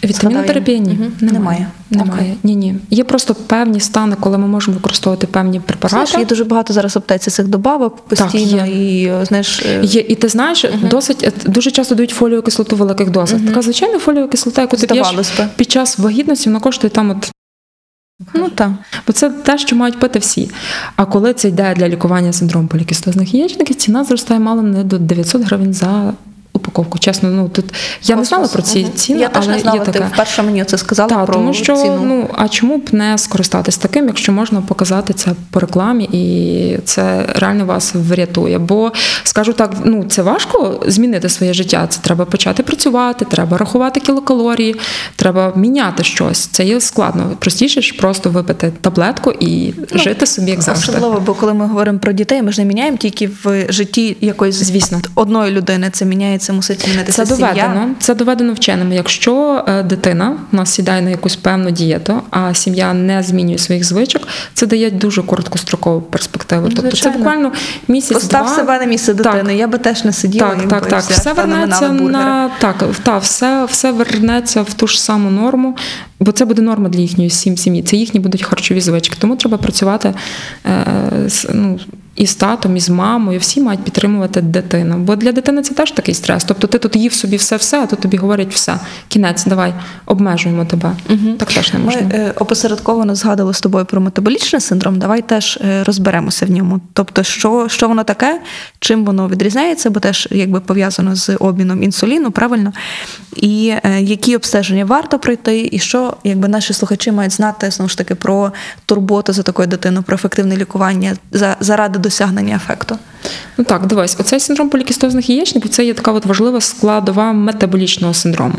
Вітамінотерапія ні. Мгм. Немає. Немає. Окей. Ні, ні. Є просто певні стани, коли ми можемо використовувати певні препарати. Знаєш, є дуже багато зараз аптеці цих добавок постійно є. і знаєш. е, Є, і ти знаєш, досить е, дуже часто дають фоліову кислоту в великих дозах. Така звичайна фоліова кислота, яку ти п'єш би. під час вагітності, вона коштує там от. Ну так. Бо це те, що мають пити всі. А коли це йде для лікування синдрому полікістозних яєчників, ціна зростає мало не до 900 гривень за упаковку. Чесно, ну тут я не знала про ці Мгм. ціни, Я теж але не знала, є ти вперше мені це сказала Так, про тому що ціну. ну а чому б не скористатись таким, якщо можна показати це по рекламі, і це реально вас врятує. Бо скажу так, ну це важко змінити своє життя. Це треба почати працювати, треба рахувати кілокалорії, треба міняти щось. Це є складно. Простіше ж просто випити таблетку і жити собі як завжди. Особливо, бо коли ми говоримо про дітей, ми ж не міняємо тільки в житті якоїсь Звісно. одної людини. Це міняється, мусить змінитися Це сім'я. доведено. Це доведено вченими. Якщо е, дитина у нас сідає на якусь певну дієту, а сім'я не змінює своїх звичок, це дає дуже короткострокову перспективу. Тобто це буквально місяць. Постав два, себе на місце Так. дитини. Я би теж не сиділа. Так, так, так. Все вернеться на так, та, все, все вернеться в ту ж саму норму, бо це буде норма для їхньої сім- сім'ї. Це їхні будуть харчові звички. Тому треба працювати е, ну, і з татом, і з мамою. Всі мають підтримувати дитину. Бо для дитини це теж такий стрес. Тобто ти тут їв собі все-все, а тут тобі говорять все. Кінець, давай, обмежуємо тебе. Так теж не Ми е, опосередковано згадували з тобою про метаболічний синдром. Давай теж е, розберемося в ньому. Тобто, що, що воно таке, чим воно відрізняється, бо теж якби пов'язано з обміном інсуліну, правильно? І е, які обстеження варто пройти, і що якби наші слухачі мають знати знову ж таки про турботу за такою дитиною, про ефективне лікування за, заради досягнення ефекту. Ну так, дивись, оцей синдром полікістозних яєчників це є така от важлива складова метаболічного синдрому.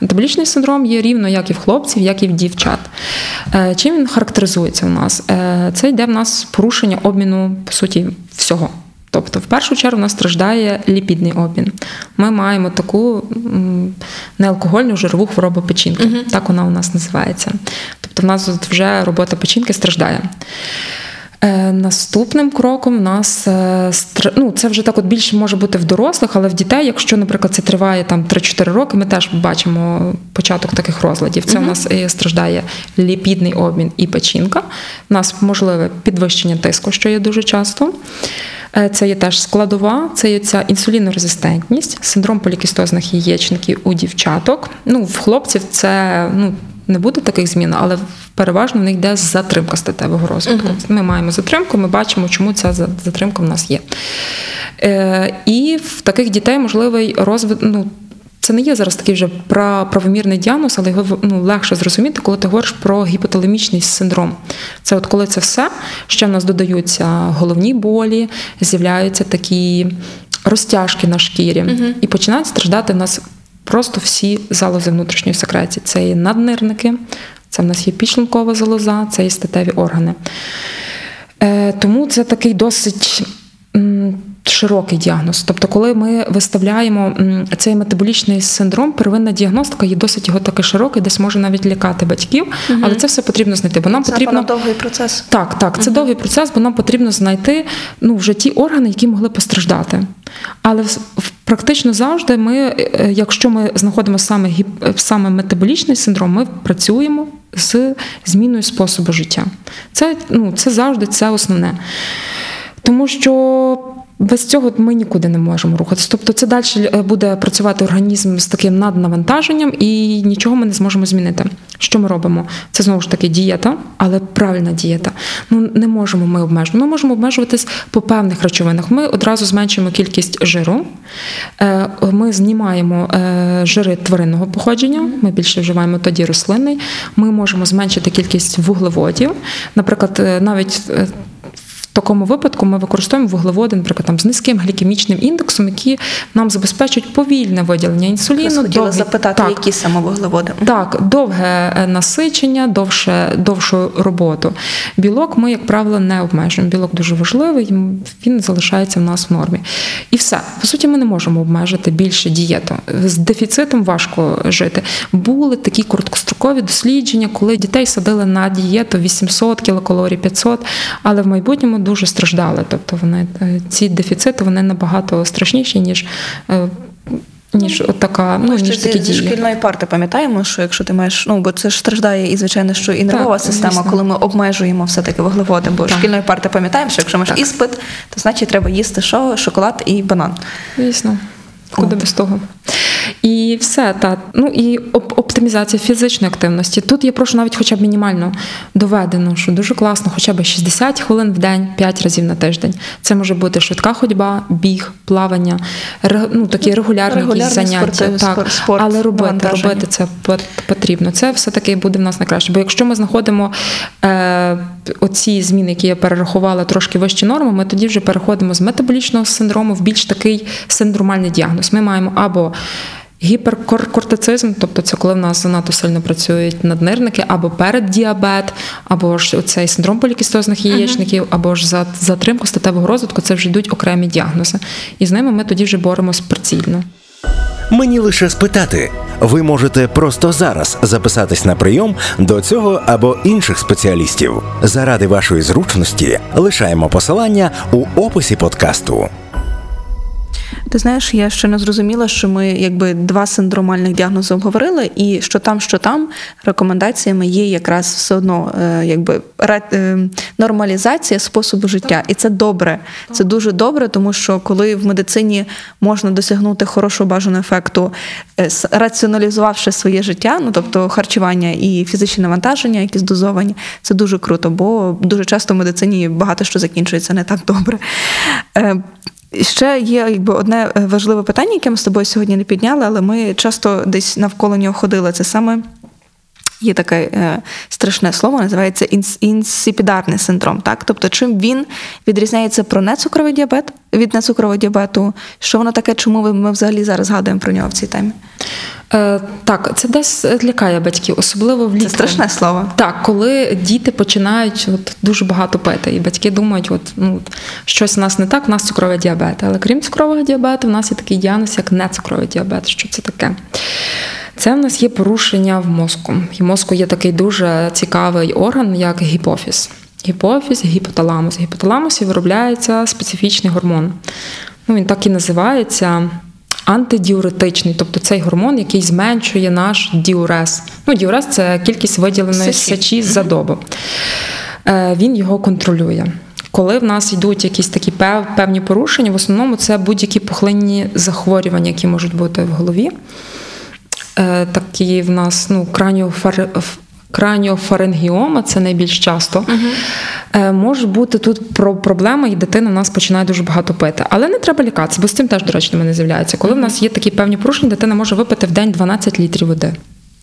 Метаболічний синдром є рівно як і в хлопців, як і в дівчат. Е, Чим він характеризується у нас? Е, Це йде в нас порушення обміну, по суті, всього. Тобто, в першу чергу, у нас страждає ліпідний обмін. Ми маємо таку неалкогольну жирову хворобу печінки. Так вона у нас називається. Тобто, в нас вже робота печінки страждає. Е, Наступним кроком у нас е, ну, це вже так от більше може бути в дорослих, але в дітей, якщо, наприклад, це триває там 3-4 роки, ми теж бачимо початок таких розладів. Це у нас і страждає ліпідний обмін і печінка. У нас можливе підвищення тиску, що є дуже часто. Е, Це є теж складова, це є ця інсулінорезистентність, синдром полікістозних яєчників у дівчаток. Ну, в хлопців це ну, не буде таких змін, але переважно в них йде затримка статевого розвитку. Ми маємо затримку, ми бачимо, чому ця затримка в нас є. Е, і в таких дітей можливий розвиток. Ну, це не є зараз такий вже пра- правомірний діагноз, але його ну, легше зрозуміти, коли ти говориш про гіпоталемічний синдром. Це от коли це все, ще в нас додаються головні болі, з'являються такі розтяжки на шкірі, і починають страждати в нас просто всі залози внутрішньої секреції. Це і наднирники, це в нас є підшлункова залоза, це і статеві органи. Е, Тому це такий досить широкий діагноз. Тобто, коли ми виставляємо цей метаболічний синдром, первинна діагностика є досить його такий широкий, десь може навіть лякати батьків, але це все потрібно знайти, бо нам Це потрібно. довгий процес. Так, так, це довгий процес, бо нам потрібно знайти ну, вже ті органи, які могли постраждати. Але практично завжди ми, е, якщо ми знаходимо саме, гіп- е, саме метаболічний синдром, ми працюємо з зміною способу життя. Це, ну, це завжди це основне. Тому що без цього ми нікуди не можемо рухатися. Тобто, це далі е, буде працювати організм з таким наднавантаженням, і нічого ми не зможемо змінити. Що ми робимо? Це знову ж таки дієта, але правильна дієта. Ну не можемо ми обмежувати. Ми можемо обмежуватись по певних речовинах. Ми одразу зменшуємо кількість жиру, е, ми знімаємо е, жири тваринного походження. Ми більше вживаємо тоді рослинний. Ми можемо зменшити кількість вуглеводів. Наприклад, навіть такому випадку ми використовуємо вуглеводи, наприклад, там з низьким глікемічним індексом, які нам забезпечують повільне виділення інсуліну. Я хотіла запитати, так, які саме вуглеводи? Так, довге е, насичення, довше, довшу роботу. Білок ми, як правило, не обмежуємо. Білок дуже важливий, він залишається в нас в нормі. І все. По суті, ми не можемо обмежити більше дієту. З дефіцитом важко жити. Були такі короткострокові дослідження, коли дітей садили на дієту 800 кілокалорій, 500, але в майбутньому дуже страждали. Тобто вони е, ці дефіцити вони набагато страшніші, ніж. Е, ніж така, ну, ніж такі зі дії. шкільної парти пам'ятаємо, що якщо ти маєш, ну бо це ж страждає і звичайно, що і нервова Так, система, звісно. коли ми обмежуємо все-таки вуглеводи, бо Так. шкільної парти пам'ятаємо, що якщо маєш Так. іспит, то значить треба їсти що? Шоколад і банан. Звісно, куди без того. І все, та. Ну і оп- оптимізація фізичної активності. Тут я прошу навіть хоча б мінімально доведено, що дуже класно, хоча б 60 хвилин в день, 5 разів на тиждень. Це може бути швидка ходьба, біг, плавання, ре- ну, такі регулярні, якісь заняття. спортивний так. спорт, спорт, Але робити, робити це потрібно. Це все-таки буде в нас найкраще. Бо якщо ми знаходимо е, оці зміни, які я перерахувала, трошки вищі норми, ми тоді вже переходимо з метаболічного синдрому в більш такий синдромальний діагноз. Ми маємо або гіперкортицизм, тобто це коли в нас занадто сильно працюють наднирники, або переддіабет, або ж цей синдром полікістозних яєчників, або ж за- затримку статевого розвитку, це вже йдуть окремі діагнози. І з ними ми тоді вже боремось прицільно. Мені лише спитати. Ви можете просто зараз записатись на прийом до цього або інших спеціалістів. Заради вашої зручності лишаємо посилання у описі подкасту. Ти знаєш, я ще не зрозуміла, що ми якби два синдромальних діагнози обговорили, і що там, що там рекомендаціями є якраз все одно е, якби е, нормалізація способу життя. І це добре. Це дуже добре, тому що коли в медицині можна досягнути хорошого бажаного ефекту, е, раціоналізувавши своє життя, ну тобто харчування і фізичні навантаження, якісь дозовані, це дуже круто, бо дуже часто в медицині багато що закінчується не так добре. Ще є якби одне е, важливе питання, яке ми з тобою сьогодні не підняли, але ми часто десь навколо нього ходили. Це саме є таке е, страшне слово, називається інс- інсипідарний синдром. Так? Тобто, чим він відрізняється про нецукровий діабет від нецукрового діабету? Що воно таке, чому ми взагалі зараз згадуємо про нього в цій темі? Е, так, це десь лякає батьків, особливо влітку. Це страшне слово. Так, коли діти починають от, дуже багато пити, і батьки думають, от, ну, щось у нас не так, у нас цукровий діабет. Але крім цукрового діабету, в нас є такий діагноз, як нецукровий діабет. Що це таке? Це в нас є порушення в мозку. І мозку є такий дуже цікавий орган, як гіпофіз. Гіпофіз, гіпоталамус. В гіпоталамусі виробляється специфічний гормон. Ну, він так і називається антидіуретичний, тобто цей гормон, який зменшує наш діурез. Ну, діурез це кількість виділеної Сечі. сечі за добу. Е, Він його контролює. Коли в нас йдуть якісь такі пев- певні порушення, в основному це будь-які пухлинні захворювання, які можуть бути в голові. Е, Такі в нас ну, краніофар... краніофарингіома, це найбільш часто. Е, Може бути тут про проблема, і дитина в нас починає дуже багато пити. Але не треба лякатися, бо з цим теж, до речі, до мене з'являється. Коли в нас є такі певні порушення, дитина може випити в день 12 літрів води.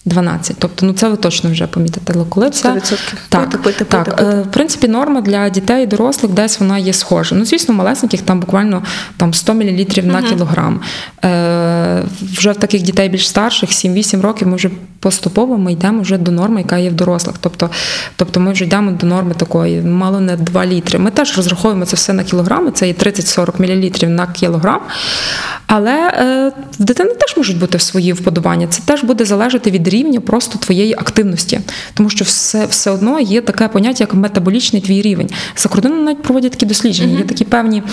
12. Тобто, ну це ви точно вже помітите. Але коли це 100%. так, Пити, пити, так, пити, пити. е, в принципі, норма для дітей і дорослих десь вона є схожа. Ну, звісно, малесеньких там буквально там 100 мл на кілограм. Е, вже в таких дітей більш старших, 7-8 років, ми вже поступово ми йдемо вже до норми, яка є в дорослих. Тобто, тобто ми вже йдемо до норми такої, мало не 2 літри. Ми теж розраховуємо це все на кілограми, це є 30-40 мл на кілограм. Але е, в дитини теж можуть бути свої вподобання. Це теж буде залежати від рівня просто твоєї активності, тому що все, все одно є таке поняття, як метаболічний твій рівень. За кордоном навіть проводять такі дослідження. Є такі певні.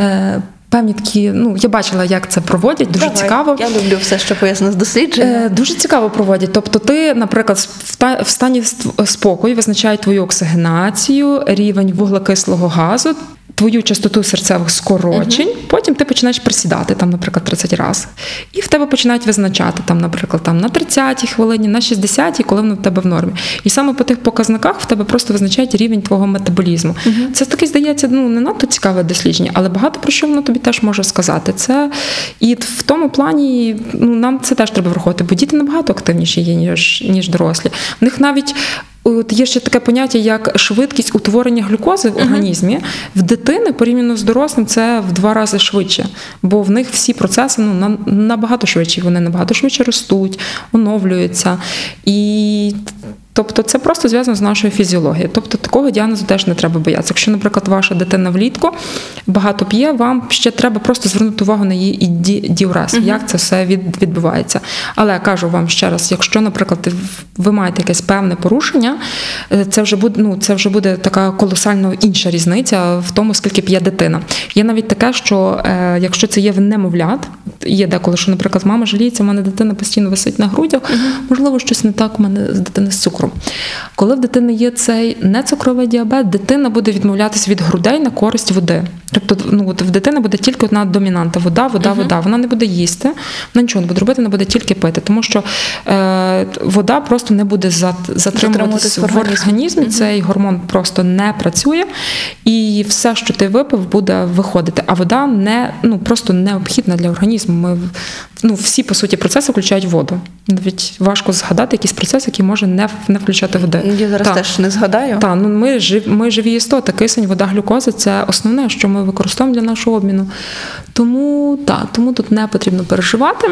Е, Певні такі, ну я бачила, як це проводять, дуже Давай. цікаво. Я люблю все, що пов'язано з дослідженням. Е, Дуже цікаво проводять. Тобто, ти, наприклад, в стані ст- спокою визначають твою оксигенацію, рівень вуглекислого газу. Твою частоту серцевих скорочень, потім ти починаєш присідати, там, наприклад, 30 разів. І в тебе починають визначати, там, наприклад, там, на 30-й хвилині, на 60-й, коли воно в тебе в нормі. І саме по тих показниках в тебе просто визначають рівень твого метаболізму. Це таке, здається, ну, не надто цікаве дослідження, але багато про що воно тобі теж може сказати. Це І в тому плані ну, нам це теж треба враховувати, бо діти набагато активніші є, ніж, ніж дорослі. В них навіть От є ще таке поняття, як швидкість утворення глюкози в організмі в дитини порівняно з дорослим це в два рази швидше, бо в них всі процеси ну набагато швидші. Вони набагато швидше ростуть, оновлюються і. Тобто це просто зв'язано з нашою фізіологією. Тобто такого діагнозу теж не треба боятися. Якщо, наприклад, ваша дитина влітку багато п'є, вам ще треба просто звернути увагу на її діурез, uh-huh. як це все відбувається. Але кажу вам ще раз: якщо, наприклад, ви маєте якесь певне порушення, е, це вже буде ну, це вже буде така колосально інша різниця в тому, скільки п'є дитина. Є навіть таке, що е, якщо це є в немовлят, є деколи, що, наприклад, мама жаліється, в мене дитина постійно висить на грудях, uh-huh. можливо, щось не так у мене з дитини з цукром цукру. Коли в дитини є цей нецукровий діабет, дитина буде відмовлятися від грудей на користь води. Тобто, ну от в дитини буде тільки одна домінанта вода, вода, uh вода. Вона не буде їсти, вона нічого не буде робити, вона буде тільки пити, тому що е, вода просто не буде затримуватися в організмі. В організмі. uh Цей гормон просто не працює, і все, що ти випив, буде виходити. А вода не ну просто необхідна для організму. Ми ну всі по суті процеси включають воду. Навіть важко згадати якийсь процес, який може не не включати води. Я зараз та. теж не згадаю. Так, ну ми жив, ми живі істоти. Кисень, вода, глюкоза це основне, що ми використовуємо для нашого обміну. Тому так, тому тут не потрібно переживати.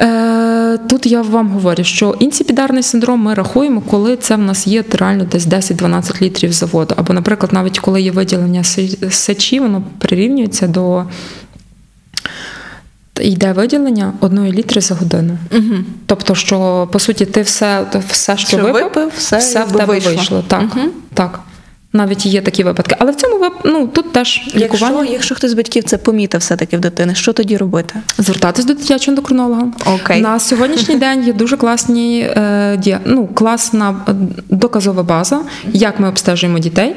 Е, тут я вам говорю, що інципідарний синдром ми рахуємо, коли це в нас є реально десь 10-12 літрів заводу. Або, наприклад, навіть коли є виділення сечі, воно прирівнюється до йде виділення одної літри за годину. Угу. Тобто, що по суті, ти все, все що, що випив, випив, все, все в тебе вийшло. вийшло. Так, угу. так. Навіть є такі випадки, але в цьому ну, тут теж лікування. Якщо, якщо хтось з батьків це помітив все-таки в дитини, що тоді робити? Звертатись до дитячого ендокринолога. Окей. На сьогоднішній день є дуже класні е, ну, класна е, доказова база, як ми обстежуємо дітей,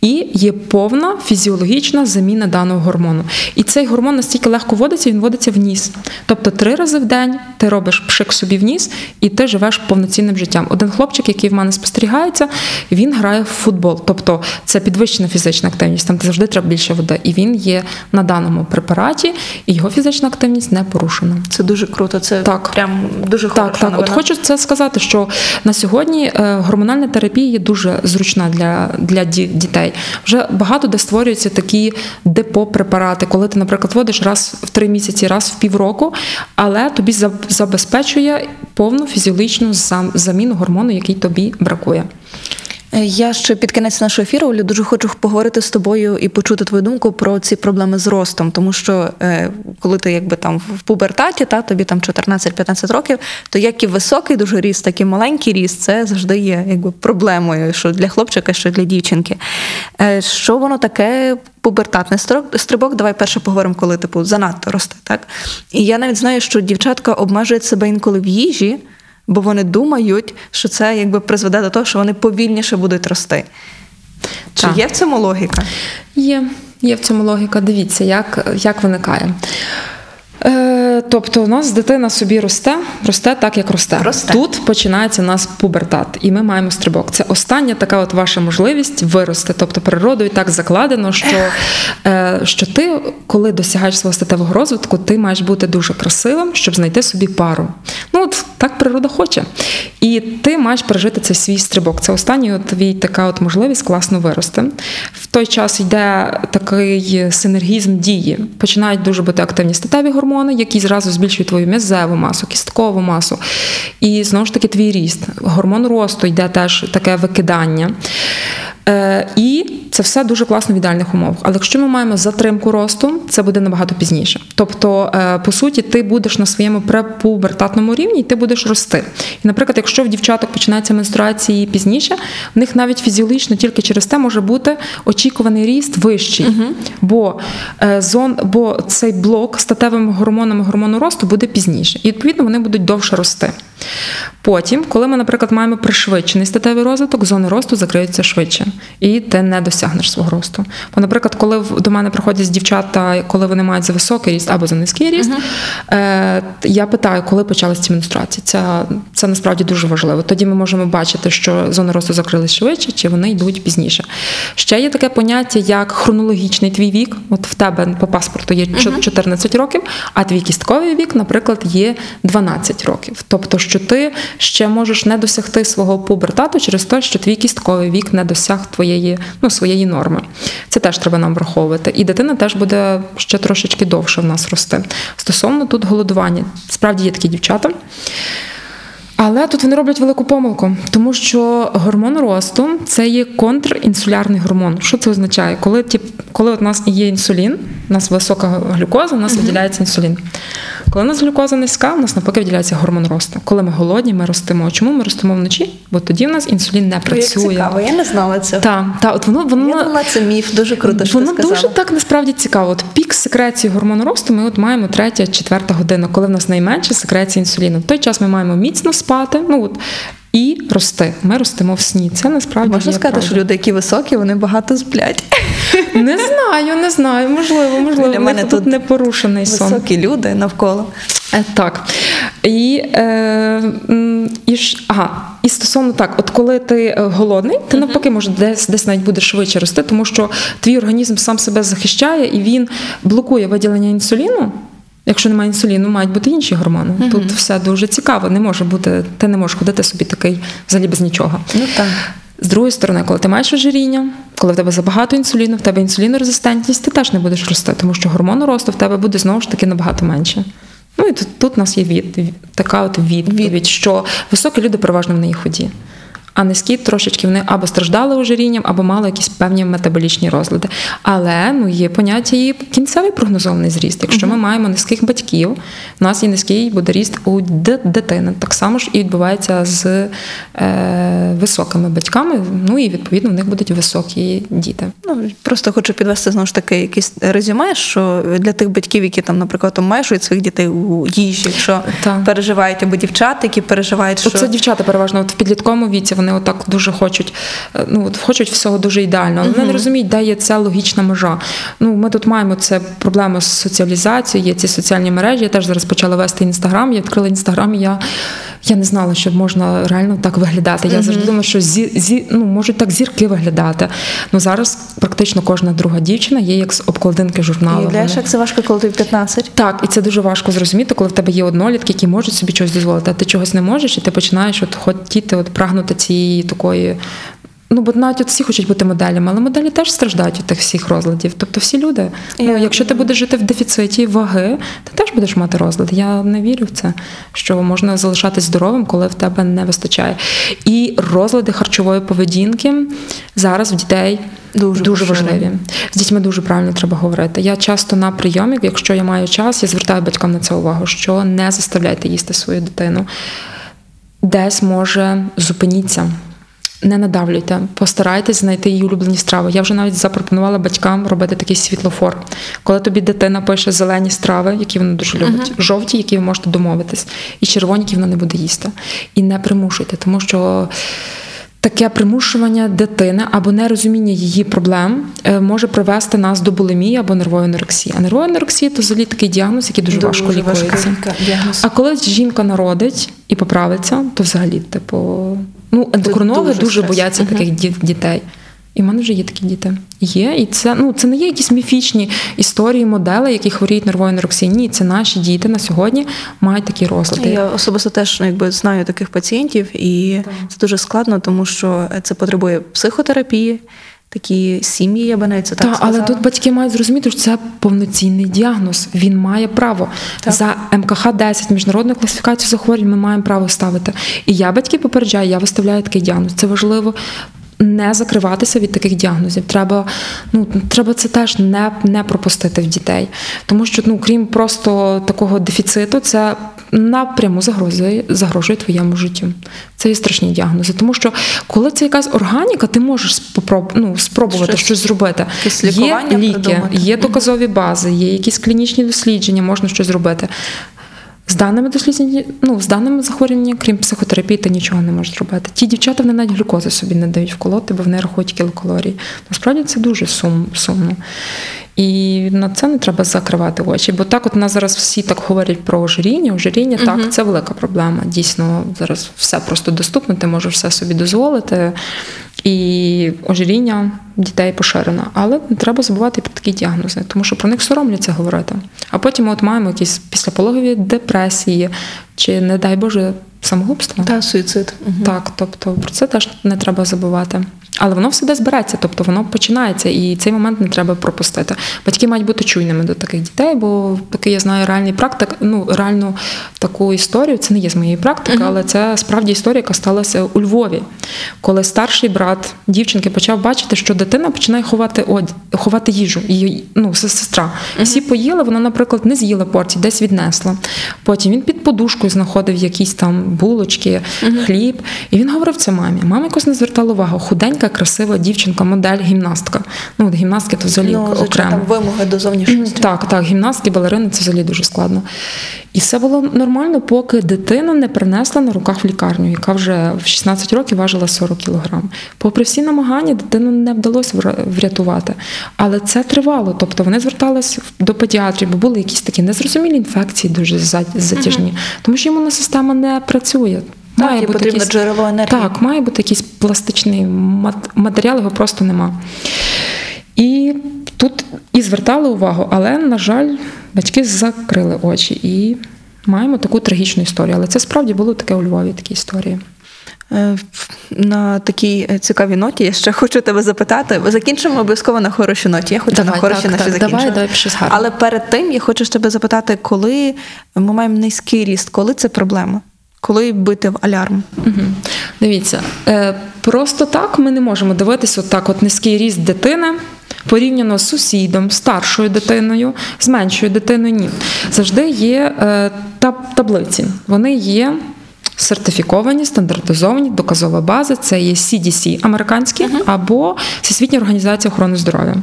і є повна фізіологічна заміна даного гормону. І цей гормон настільки легко вводиться, він вводиться в ніс. Тобто три рази в день ти робиш пшик собі в ніс, і ти живеш повноцінним життям. Один хлопчик, який в мене спостерігається, він грає в футбол. Тобто Тобто це підвищена фізична активність, там завжди треба більше води. І він є на даному препараті, і його фізична активність не порушена. Це дуже круто. Це так. прям дуже хороша Так, так. От хочу це сказати, що на сьогодні е, гормональна терапія є дуже зручна для для дітей. Вже багато де створюються такі депо-препарати, коли ти, наприклад, водиш раз в три місяці, раз в півроку, але тобі забезпечує повну фізіологічну заміну гормону, який тобі бракує. Е, я ще під кінець нашого ефіру Олю, дуже хочу поговорити з тобою і почути твою думку про ці проблеми з ростом. Тому що е, коли ти якби там в пубертаті, та тобі там 14-15 років, то як і високий дуже ріст, так і маленький ріст, це завжди є якби проблемою, що для хлопчика, що для дівчинки. Е, що воно таке? Пубертатний стрибок, давай перше поговоримо, коли типу занадто росте. Так і я навіть знаю, що дівчатка обмежують себе інколи в їжі бо вони думають, що це якби призведе до того, що вони повільніше будуть рости. Чи так. є в цьому логіка? Є, є в цьому логіка. Дивіться, як, як виникає. Е, Тобто у нас дитина собі росте, росте так, як росте. росте. Тут починається у нас пубертат, і ми маємо стрибок. Це остання така от ваша можливість вирости. Тобто природою так закладено, що е, що ти, коли досягаєш свого статевого розвитку, ти маєш бути дуже красивим, щоб знайти собі пару. Ну от так природа хоче. І ти маєш пережити цей свій стрибок. Це останній от твій така от можливість класно вирости. В той час йде такий синергізм дії. Починають дуже бути активні статеві гормони, які зразу збільшує твою м'язеву масу, кісткову масу. І знову ж таки твій ріст. Гормон росту йде теж таке викидання. Е, і це все дуже класно в ідеальних умовах. Але якщо ми маємо затримку росту, це буде набагато пізніше. Тобто, е, по суті, ти будеш на своєму препубертатному рівні, і ти будеш рости. І, наприклад, якщо в дівчаток починається менструації пізніше, в них навіть фізіологічно тільки через те може бути очікуваний ріст вищий, угу. бо е, зон, бо цей блок статевими гормонами гормону росту буде пізніше, і відповідно вони будуть довше рости. Потім, коли ми, наприклад, маємо пришвидшений статевий розвиток, зони росту закриються швидше. І ти не досягнеш свого росту. Бо, наприклад, коли до мене приходять дівчата, коли вони мають за високий ріст або за низький ріст, е, я питаю, коли почалися ці менструації. Це, це насправді дуже важливо. Тоді ми можемо бачити, що зони росту закрились швидше, чи вони йдуть пізніше. Ще є таке поняття, як хронологічний твій вік. От в тебе по паспорту є чо- 14 років, а твій кістковий вік, наприклад, є 12 років. Тобто, що ти ще можеш не досягти свого пубертату через те, що твій кістковий вік не досяг твоєї ну, своєї норми. Це теж треба нам враховувати. І дитина теж буде ще трошечки довше в нас рости. Стосовно тут голодування, справді є такі дівчата. Але тут вони роблять велику помилку, тому що гормон росту це є контрінсулярний гормон. Що це означає? Коли ті, коли у нас є інсулін, у нас висока глюкоза, у нас виділяється інсулін. Коли у нас глюкоза низька, у нас навпаки виділяється гормон росту. Коли ми голодні, ми ростемо. Чому ми ростемо вночі? Бо тоді в нас інсулін не Як працює. цікаво, я не знала цього. Так, та, от воно, воно Я думала, це міф, дуже круто, що Воно ти сказала. дуже так насправді цікаво. От пік секреції гормону росту ми от маємо третя, четверта година, коли в нас найменше секреція інсуліну. В той час ми маємо міцно спати. Ну от і рости. Ми ростемо в сні. Це насправді Можна сказати, правда. що люди, які високі, вони багато сплять. не знаю, не знаю. Можливо, можливо. Для мене тут тут не порушений сон. Високі люди навколо. Е, Так. І, е, і, ага, і стосовно так, от коли ти е, голодний, ти навпаки може десь, десь навіть будеш швидше рости, тому що твій організм сам себе захищає і він блокує виділення інсуліну. Якщо немає інсуліну, мають бути інші гормони. Тут все дуже цікаво. Не може бути, ти не можеш ходити собі такий взагалі без нічого. Ну так. З другої сторони, коли ти маєш ожиріння, коли в тебе забагато інсуліну, в тебе інсулінорезистентність, ти теж не будеш рости, тому що гормону росту в тебе буде знову ж таки набагато менше. Ну і тут, тут у нас є від, від- така от відповідь, що високі люди переважно в неї ході. А низькі трошечки вони або страждали ожирінням, або мали якісь певні метаболічні розлади. Але ну є поняття і кінцевий прогнозований зріст. Якщо ми маємо низьких батьків, у нас є низький буде ріст у дитини. Так само ж і відбувається з е, високими батьками. Ну і відповідно в них будуть високі діти. Ну, просто хочу підвести знову ж таки якесь резюме, що для тих батьків, які там, наприклад, обмежують своїх дітей у їжі, якщо Так. переживають або дівчата, які переживають, що Оце дівчата переважно от в підлітковому віці вони отак дуже хочуть, е, ну от хочуть всього дуже ідеально. Але вони не розуміють, де є ця логічна межа. Ну ми тут маємо це проблеми з соціалізацією, є ці соціальні мережі. Я теж зараз почала вести інстаграм. Я відкрила інстаграм. і Я, я не знала, що можна реально так виглядати. Я завжди думала, що зі, зі, ну, можуть так зірки виглядати. Ну зараз практично кожна друга дівчина є як з обкладинки журналу. уявляєш, як це важко, коли тобі 15? так, і це дуже важко зрозуміти, коли в тебе є однолітки, які можуть собі щось дозволити, а ти чогось не можеш, і ти починаєш от хотіти от прагнути цієї такої. Ну, бо навіть от всі хочуть бути моделями, але моделі теж страждають від тих всіх розладів. Тобто всі люди. Ну, якщо ти будеш жити в дефіциті ваги, ти теж будеш мати розлад. Я не вірю в це, що можна залишатись здоровим, коли в тебе не вистачає. І розлади харчової поведінки зараз в дітей Дуже дуже важливі. З дітьми дуже правильно треба говорити. Я часто на прийомі, якщо я маю час, я звертаю батькам на це увагу, що не заставляйте їсти свою дитину. Десь може зупиніться. Не надавлюйте, постарайтесь знайти її улюблені страви. Я вже навіть запропонувала батькам робити такий світлофор. Коли тобі дитина пише зелені страви, які вона дуже любить, жовті, які ви можете домовитись, і червоні, які вона не буде їсти. І не примушуйте, тому що Таке примушування дитини або нерозуміння її проблем е, може привести нас до булимії або нервової анорексії. А нервова анорексія то взагалі такий діагноз, який дуже, важко лікується. А коли жінка народить і поправиться, то взагалі, типу, ну ендокринологи дуже дуже, бояться бояться таких ді- дітей. І в мене вже є такі діти. Є, і це ну це не є якісь міфічні історії, модели, які хворіють нервовою анорексією. Ні, це наші діти на сьогодні мають такі розлади. Я особисто теж ну, якби знаю таких пацієнтів, і це дуже складно, тому що це потребує психотерапії, такі сім'ї, я би навіть це так Так, сказала. але тут батьки мають зрозуміти, що це повноцінний діагноз. Він має право Так. за МКХ 10 міжнародну класифікацію захворювань. Ми маємо право ставити. І я батьки попереджаю, я виставляю такий діагноз. Це важливо. Не закриватися від таких діагнозів. Треба, ну треба це теж не, не пропустити в дітей. Тому що, ну крім просто такого дефіциту, це напряму загрожує, загрожує твоєму життю. Це є страшні діагнози. Тому що коли це якась органіка, ти можеш спопроб, ну, спробувати Щось- щось, зробити. Є ліки, придумати. є доказові бази, є якісь клінічні дослідження, можна щось зробити. З даними дослідження, ну з даними захворювання, крім психотерапії, ти нічого не можеш зробити. Ті дівчата вони навіть глюкози собі не дають вколоти, бо вони рахують кілокалорії. Насправді це дуже сум, сумно. І на це не треба закривати очі. Бо так, от нас зараз всі так говорять про ожиріння. Ожиріння, uh так, це велика проблема. Дійсно, зараз все просто доступно, ти можеш все собі дозволити. І ожиріння дітей поширено. Але не треба забувати про такі діагнози, тому що про них соромляться говорити. А потім ми от маємо якісь післяпологові депресії, чи, не дай Боже, самогубство. Та суїцид. Угу. Так, тобто про це теж не треба забувати. Але воно все десь береться, тобто воно починається, і цей момент не треба пропустити. Батьки мають бути чуйними до таких дітей, бо такий я знаю реальний практик, ну реальну таку історію. Це не є з моєї практики, uh-huh. але це справді історія, яка сталася у Львові, коли старший брат дівчинки почав бачити, що дитина починає ховати од... ховати їжу, її ну сестра. Uh-huh. Всі поїли, вона, наприклад, не з'їла порції, десь віднесла. Потім він під подушкою знаходив якісь там булочки, uh-huh. хліб, і він говорив це мамі. Мама якось не звертала увагу. Худенька красива дівчинка, модель, гімнастка. Ну, от гімнастки то взагалі ну, окремо. Там вимоги до зовнішності. Так, так, гімнастки, балерини це взагалі дуже складно. І все було нормально, поки дитина не принесла на руках в лікарню, яка вже в 16 років важила 40 кілограм. Попри всі намагання, дитину не вдалося врятувати. Але це тривало. Тобто вони зверталися до педіатрів, бо були якісь такі незрозумілі інфекції, дуже затяжні, uh-huh. тому що імунна система не працює. Має бути потрібно якісь, джерело енергії. Так, має бути якийсь пластичний матеріал, його просто нема. І тут і звертали увагу, але, на жаль, батьки закрили очі і маємо таку трагічну історію. Але це справді було таке у Львові, такі історії. Е, на такій е, цікавій ноті я ще хочу тебе запитати. Закінчимо обов'язково на хорошій ноті. Я хочу давай, на хорошій так, наші так, закінчимо. Давай, давай. Але перед тим я хочу тебе запитати, коли ми маємо низький ріст, коли це проблема? Коли бити в алярм? Угу. Дивіться, е, просто так ми не можемо дивитися отак, от низький ріст дитини. Порівняно з сусідом, старшою дитиною, з меншою дитиною, ні. Завжди є е, таблиці. Вони є сертифіковані, стандартизовані, доказова база. Це є CDC американські uh-huh. або Всесвітня організація охорони здоров'я.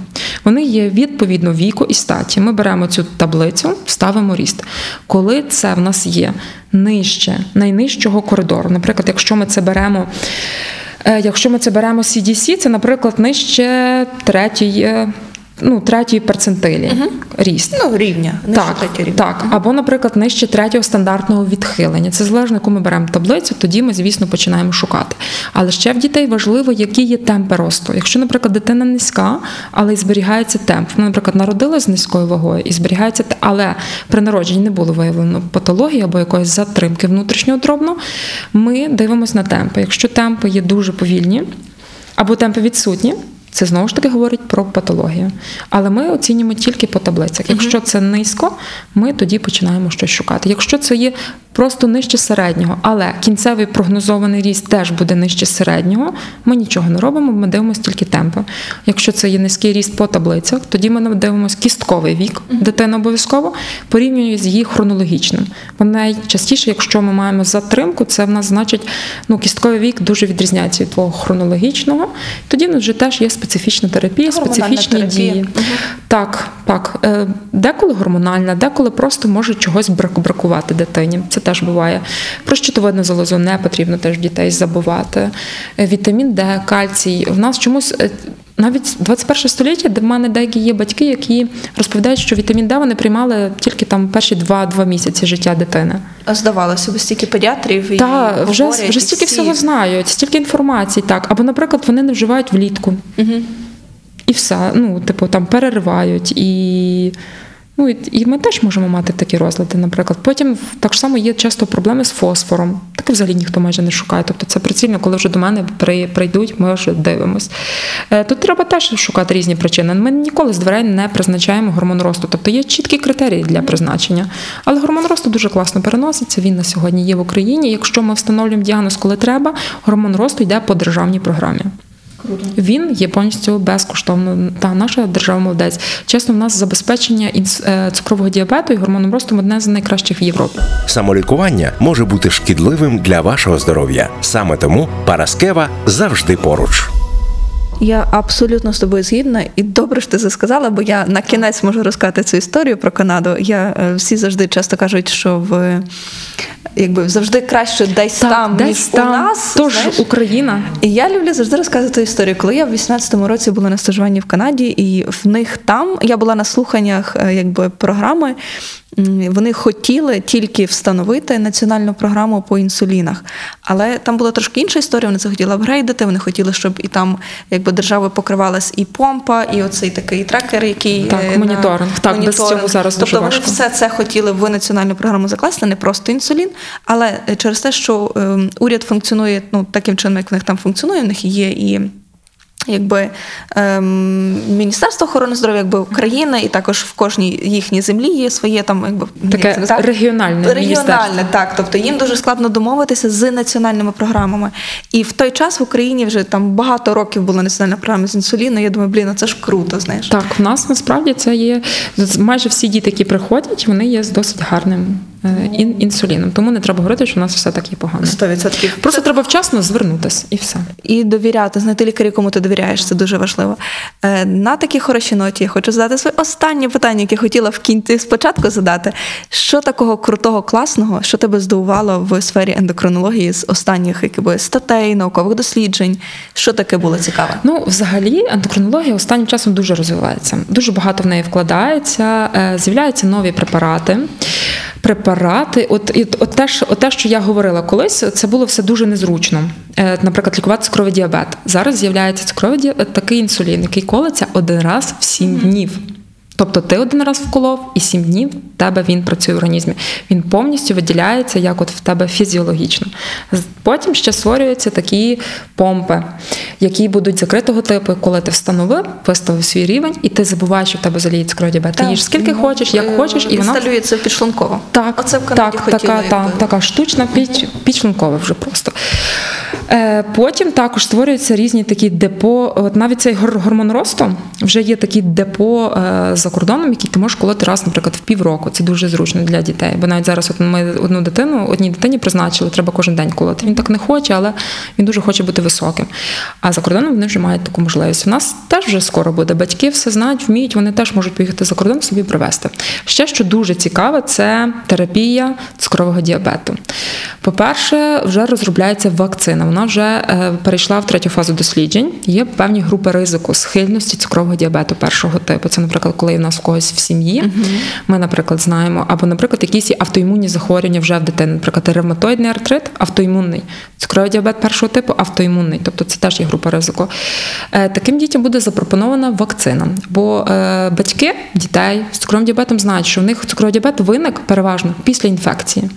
Вони є відповідно віку і статі. Ми беремо цю таблицю, ставимо ріст. Коли це в нас є нижче, найнижчого коридору. Наприклад, якщо ми це беремо. Е, якщо ми це беремо CDC, це, наприклад, нижче третьої ну, третьої перцентилі угу. ріст. Ну, рівня. Так, рівня. так. Угу. Або, наприклад, нижче третього стандартного відхилення. Це залежно, яку ми беремо таблицю, тоді ми, звісно, починаємо шукати. Але ще в дітей важливо, які є темпи росту. Якщо, наприклад, дитина низька, але і зберігається темп. Вона, наприклад, народилася з низькою вагою і зберігається, але при народженні не було виявлено патології або якоїсь затримки внутрішнього дробно, ми дивимося на темпи. Якщо темпи є дуже повільні або темпи відсутні. Це знову ж таки говорить про патологію. Але ми оцінюємо тільки по таблицях. Якщо це низько, ми тоді починаємо щось шукати. Якщо це є просто нижче середнього, але кінцевий прогнозований ріст теж буде нижче середнього, ми нічого не робимо, ми дивимося тільки темпи. Якщо це є низький ріст по таблицях, тоді ми дивимося кістковий вік дитини обов'язково, порівнюємо з її хронологічним. Бо найчастіше, якщо ми маємо затримку, це в нас значить ну, кістковий вік дуже відрізняється від твого хронологічного. Тоді в нас вже теж є специфічна терапія, специфічні терапія. дії. Угу. Так, так. Е, деколи гормональна, деколи просто може чогось бракувати дитині. Це теж буває. Про щитовидну залозу не потрібно теж дітей забувати. Е, вітамін Д, кальцій. В нас чомусь. Навіть 21 століття, де в мене деякі є батьки, які розповідають, що вітамін Д вони приймали тільки там перші два-два місяці життя дитини. А здавалося б, стільки педіатрів і Так, вже вже стільки всі... всього знають, стільки інформації, так. Або, наприклад, вони не вживають влітку. Угу. І все. Ну, типу, там переривають і. Ну і ми теж можемо мати такі розлади, наприклад. Потім так само є часто проблеми з фосфором. Таке взагалі ніхто майже не шукає. Тобто це прицільно, коли вже до мене прийдуть, ми вже дивимось. Е, тут треба теж шукати різні причини. Ми ніколи з дверей не призначаємо гормон росту. Тобто є чіткі критерії для призначення. Але гормон росту дуже класно переноситься. Він на сьогодні є в Україні. Якщо ми встановлюємо діагноз, коли треба, гормон росту йде по державній програмі. Круто. Він є повністю безкоштовно. Та наша держава молодець. Чесно, в нас забезпечення е, цукрового діабету і гормоном росту одне з найкращих в Європі. Самолікування може бути шкідливим для вашого здоров'я. Саме тому Параскева завжди поруч. Я абсолютно з тобою згідна, і добре що ти це сказала, бо я на кінець можу розказати цю історію про Канаду. Я е, всі завжди часто кажуть, що в якби завжди краще десь там, десь ніж там. у нас. Тож знаєш. Україна. І я люблю завжди розказувати історію. Коли я в 18-му році була на стажуванні в Канаді, і в них там я була на слуханнях е, якби програми. Вони хотіли тільки встановити національну програму по інсулінах, але там була трошки інша історія. Вони це хотіли апгрейдити. Вони хотіли, щоб і там якби держави покривалась і помпа, і оцей такий трекер, який Так, е, на- моніторинг. Так, без цього зараз тобто дуже вони все це хотіли в національну програму закласти, не просто інсулін, але е, через те, що ем, уряд функціонує ну, таким чином, як в них там функціонує, в них є і. Якби ем, Міністерство охорони здоров'я, якби України, і також в кожній їхній землі є своє там, якби Таке як це казати? регіональне регіональне, так. Тобто їм дуже складно домовитися з національними програмами. І в той час в Україні вже там багато років була національна програма з інсуліну. Я думаю, блін, ну це ж круто, знаєш. Так, в нас насправді це є майже всі діти, які приходять, вони є з досить гарним ін- інсуліном. Тому не треба говорити, що у нас все так є погано. 100%. Просто треба вчасно звернутися і все. і довіряти, знайти лікаря, кому ти довіряєш, це дуже важливо. Е, На такій хорошій ноті я хочу задати своє останнє питання, яке хотіла в кінці спочатку задати. Що такого крутого, класного, що тебе здивувало в сфері ендокринології з останніх якби, статей, наукових досліджень? Що таке було цікаве? Ну, взагалі, ендокринологія останнім часом дуже розвивається. Дуже багато в неї вкладається, е, з'являються нові препарати. Препарати, от, і, от, те, що, от те, що я говорила колись, це було все дуже незручно. Е, наприклад, лікувати цукровий діабет. Зараз з'являється цукровий діабет, такий інсулін, який колиться один раз в сім днів. Тобто ти один раз вколов, і 7 днів в тебе він працює в організмі. Він повністю виділяється, як от в тебе фізіологічно. Потім ще створюються такі помпи, які будуть закритого типу, коли ти встановив, виставив свій рівень, і ти забуваєш, що в тебе заліє цукровий. Ти їш скільки ну, хочеш, як е, хочеш, і вона інсталюється підшлунково. так, Оце в Канаді так, хотіли. така, та, така штучна піч, підшлункова вже просто. Е, потім також створюються різні такі депо. От навіть цей гормон росту вже є такі депо е, за кордоном, які ти можеш колоти раз, наприклад, в півроку. Це дуже зручно для дітей. Бо навіть зараз от ми одну дитину, одній дитині призначили, треба кожен день колоти. Він так не хоче, але він дуже хоче бути високим. А за кордоном вони вже мають таку можливість. У нас теж вже скоро буде. Батьки все знають, вміють, вони теж можуть поїхати за кордон собі привезти. Ще що дуже цікаве, це терапія цукрового діабету. По-перше, вже розробляється вакцина. Вона вже е, перейшла в третю фазу досліджень. Є певні групи ризику схильності цукрового діабету першого типу. Це, наприклад, коли в нас в когось в сім'ї, ми, наприклад, знаємо, або, наприклад, якісь автоімунні захворювання вже в дитини, наприклад, ревматоїдний артрит, автоімунний, цукровий діабет першого типу, автоімунний, тобто це теж є група ризику. Е, Таким дітям буде запропонована вакцина, бо е, батьки дітей з цукровим діабетом знають, що у них цукровий діабет виник переважно після інфекції.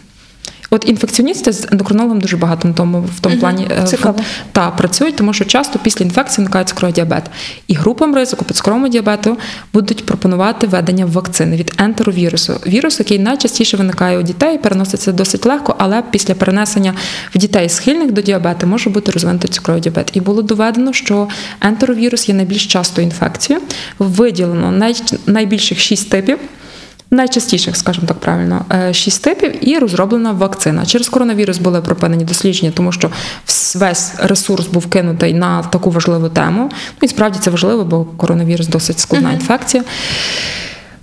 От інфекціоністи з ендокринологом дуже багато на тому в тому плані е, цікаво. та працюють, тому що часто після інфекції виникає цукровий діабет. І групам ризику по цукровому діабету будуть пропонувати введення вакцини від ентеровірусу. Вірус, який найчастіше виникає у дітей, переноситься досить легко, але після перенесення в дітей схильних до діабету може бути розвинутий цукровий діабет. І було доведено, що ентеровірус є найбільш частою інфекцією. Виділено най, найбільших шість типів. Найчастіших, скажімо так правильно, е, шість типів і розроблена вакцина. Через коронавірус були припинені дослідження, тому що весь ресурс був кинутий на таку важливу тему. Ну і справді це важливо, бо коронавірус досить складна інфекція.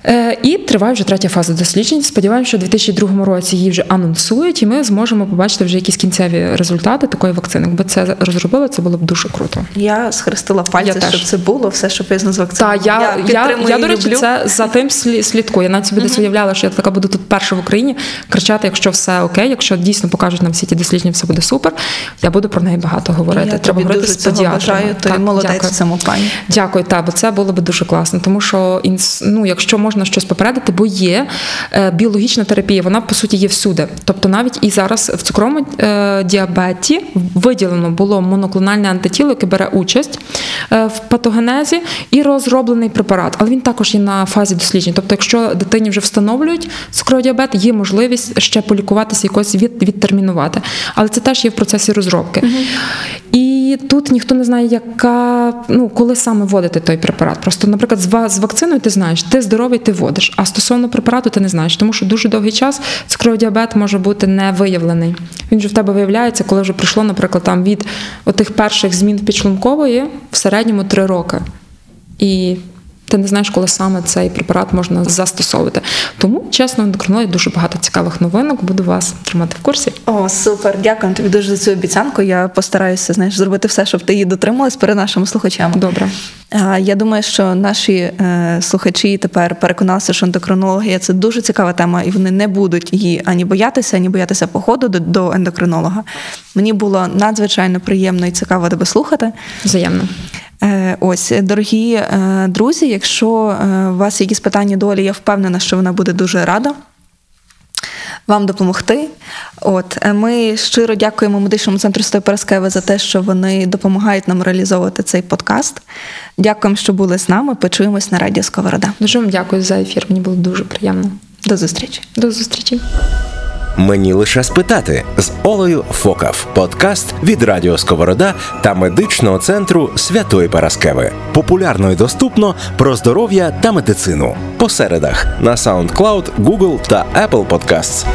Е, І триває вже третя фаза досліджень. Сподіваємося, що у 2002 році її вже анонсують, і ми зможемо побачити вже якісь кінцеві результати такої вакцини. Якби це розробили, це було б дуже круто. Я схрестила пальці, Я щоб це було, все, що пов'язано з вакциною. Так, я, я, я, і до речі, люблю. це за тим слі- слідкую. Я навіть собі десь уявляла, що я така буду тут перша в Україні кричати, якщо все окей, якщо дійсно покажуть нам всі ті дослідження, все буде супер. Я буду про неї багато говорити. Я Треба тобі говорити дуже з бажаю, Так, молодець дякую. в цьому плані. Дякую, та, бо це було б дуже класно, тому що ну, якщо можна щось попередити, бо є е, біологічна терапія, вона по суті є всюди. Тобто навіть і зараз в цукровому е, діабеті виділено було моноклональне антитіло, яке бере участь е, в патогенезі, і розроблений препарат. Але він також є на фазі досліджень. Тобто, якщо дитині вже встановлюють цукровий діабет, є можливість ще полікуватися, якось від, відтермінувати. Але це теж є в процесі розробки. І І тут ніхто не знає, яка ну коли саме вводити той препарат. Просто, наприклад, з з вакциною ти знаєш, ти здоровий, ти вводиш. А стосовно препарату ти не знаєш, тому що дуже довгий час цукровий діабет може бути не виявлений. Він же в тебе виявляється, коли вже пройшло, наприклад, там від отих перших змін підшлункової в середньому три роки. І ти не знаєш, коли саме цей препарат можна застосовувати. Тому, чесно, ендокринології дуже багато цікавих новинок. Буду вас тримати в курсі. О, супер, дякую тобі дуже за цю обіцянку. Я постараюся знаєш, зробити все, щоб ти її дотрималась перед нашими слухачами. Добре. Я думаю, що наші е, слухачі тепер переконалися, що ендокринологія це дуже цікава тема, і вони не будуть її ані боятися, ані боятися походу до, до ендокринолога. Мені було надзвичайно приємно і цікаво тебе слухати. Взаємно. Е, Ось, дорогі е, друзі, якщо е, у вас якісь питання долі, я впевнена, що вона буде дуже рада. Вам допомогти. От ми щиро дякуємо медичному центру Святої за те, що вони допомагають нам реалізовувати цей подкаст. Дякуємо, що були з нами. Почуємось на радіо Сковорода. Дуже вам дякую за ефір. Мені було дуже приємно. До зустрічі. До зустрічі. Мені лише спитати з Олею Фокав. Подкаст від Радіо Сковорода та медичного центру Святої Параскеви. Популярно і доступно про здоров'я та медицину. По середах на SoundCloud, Google та Apple Podcasts.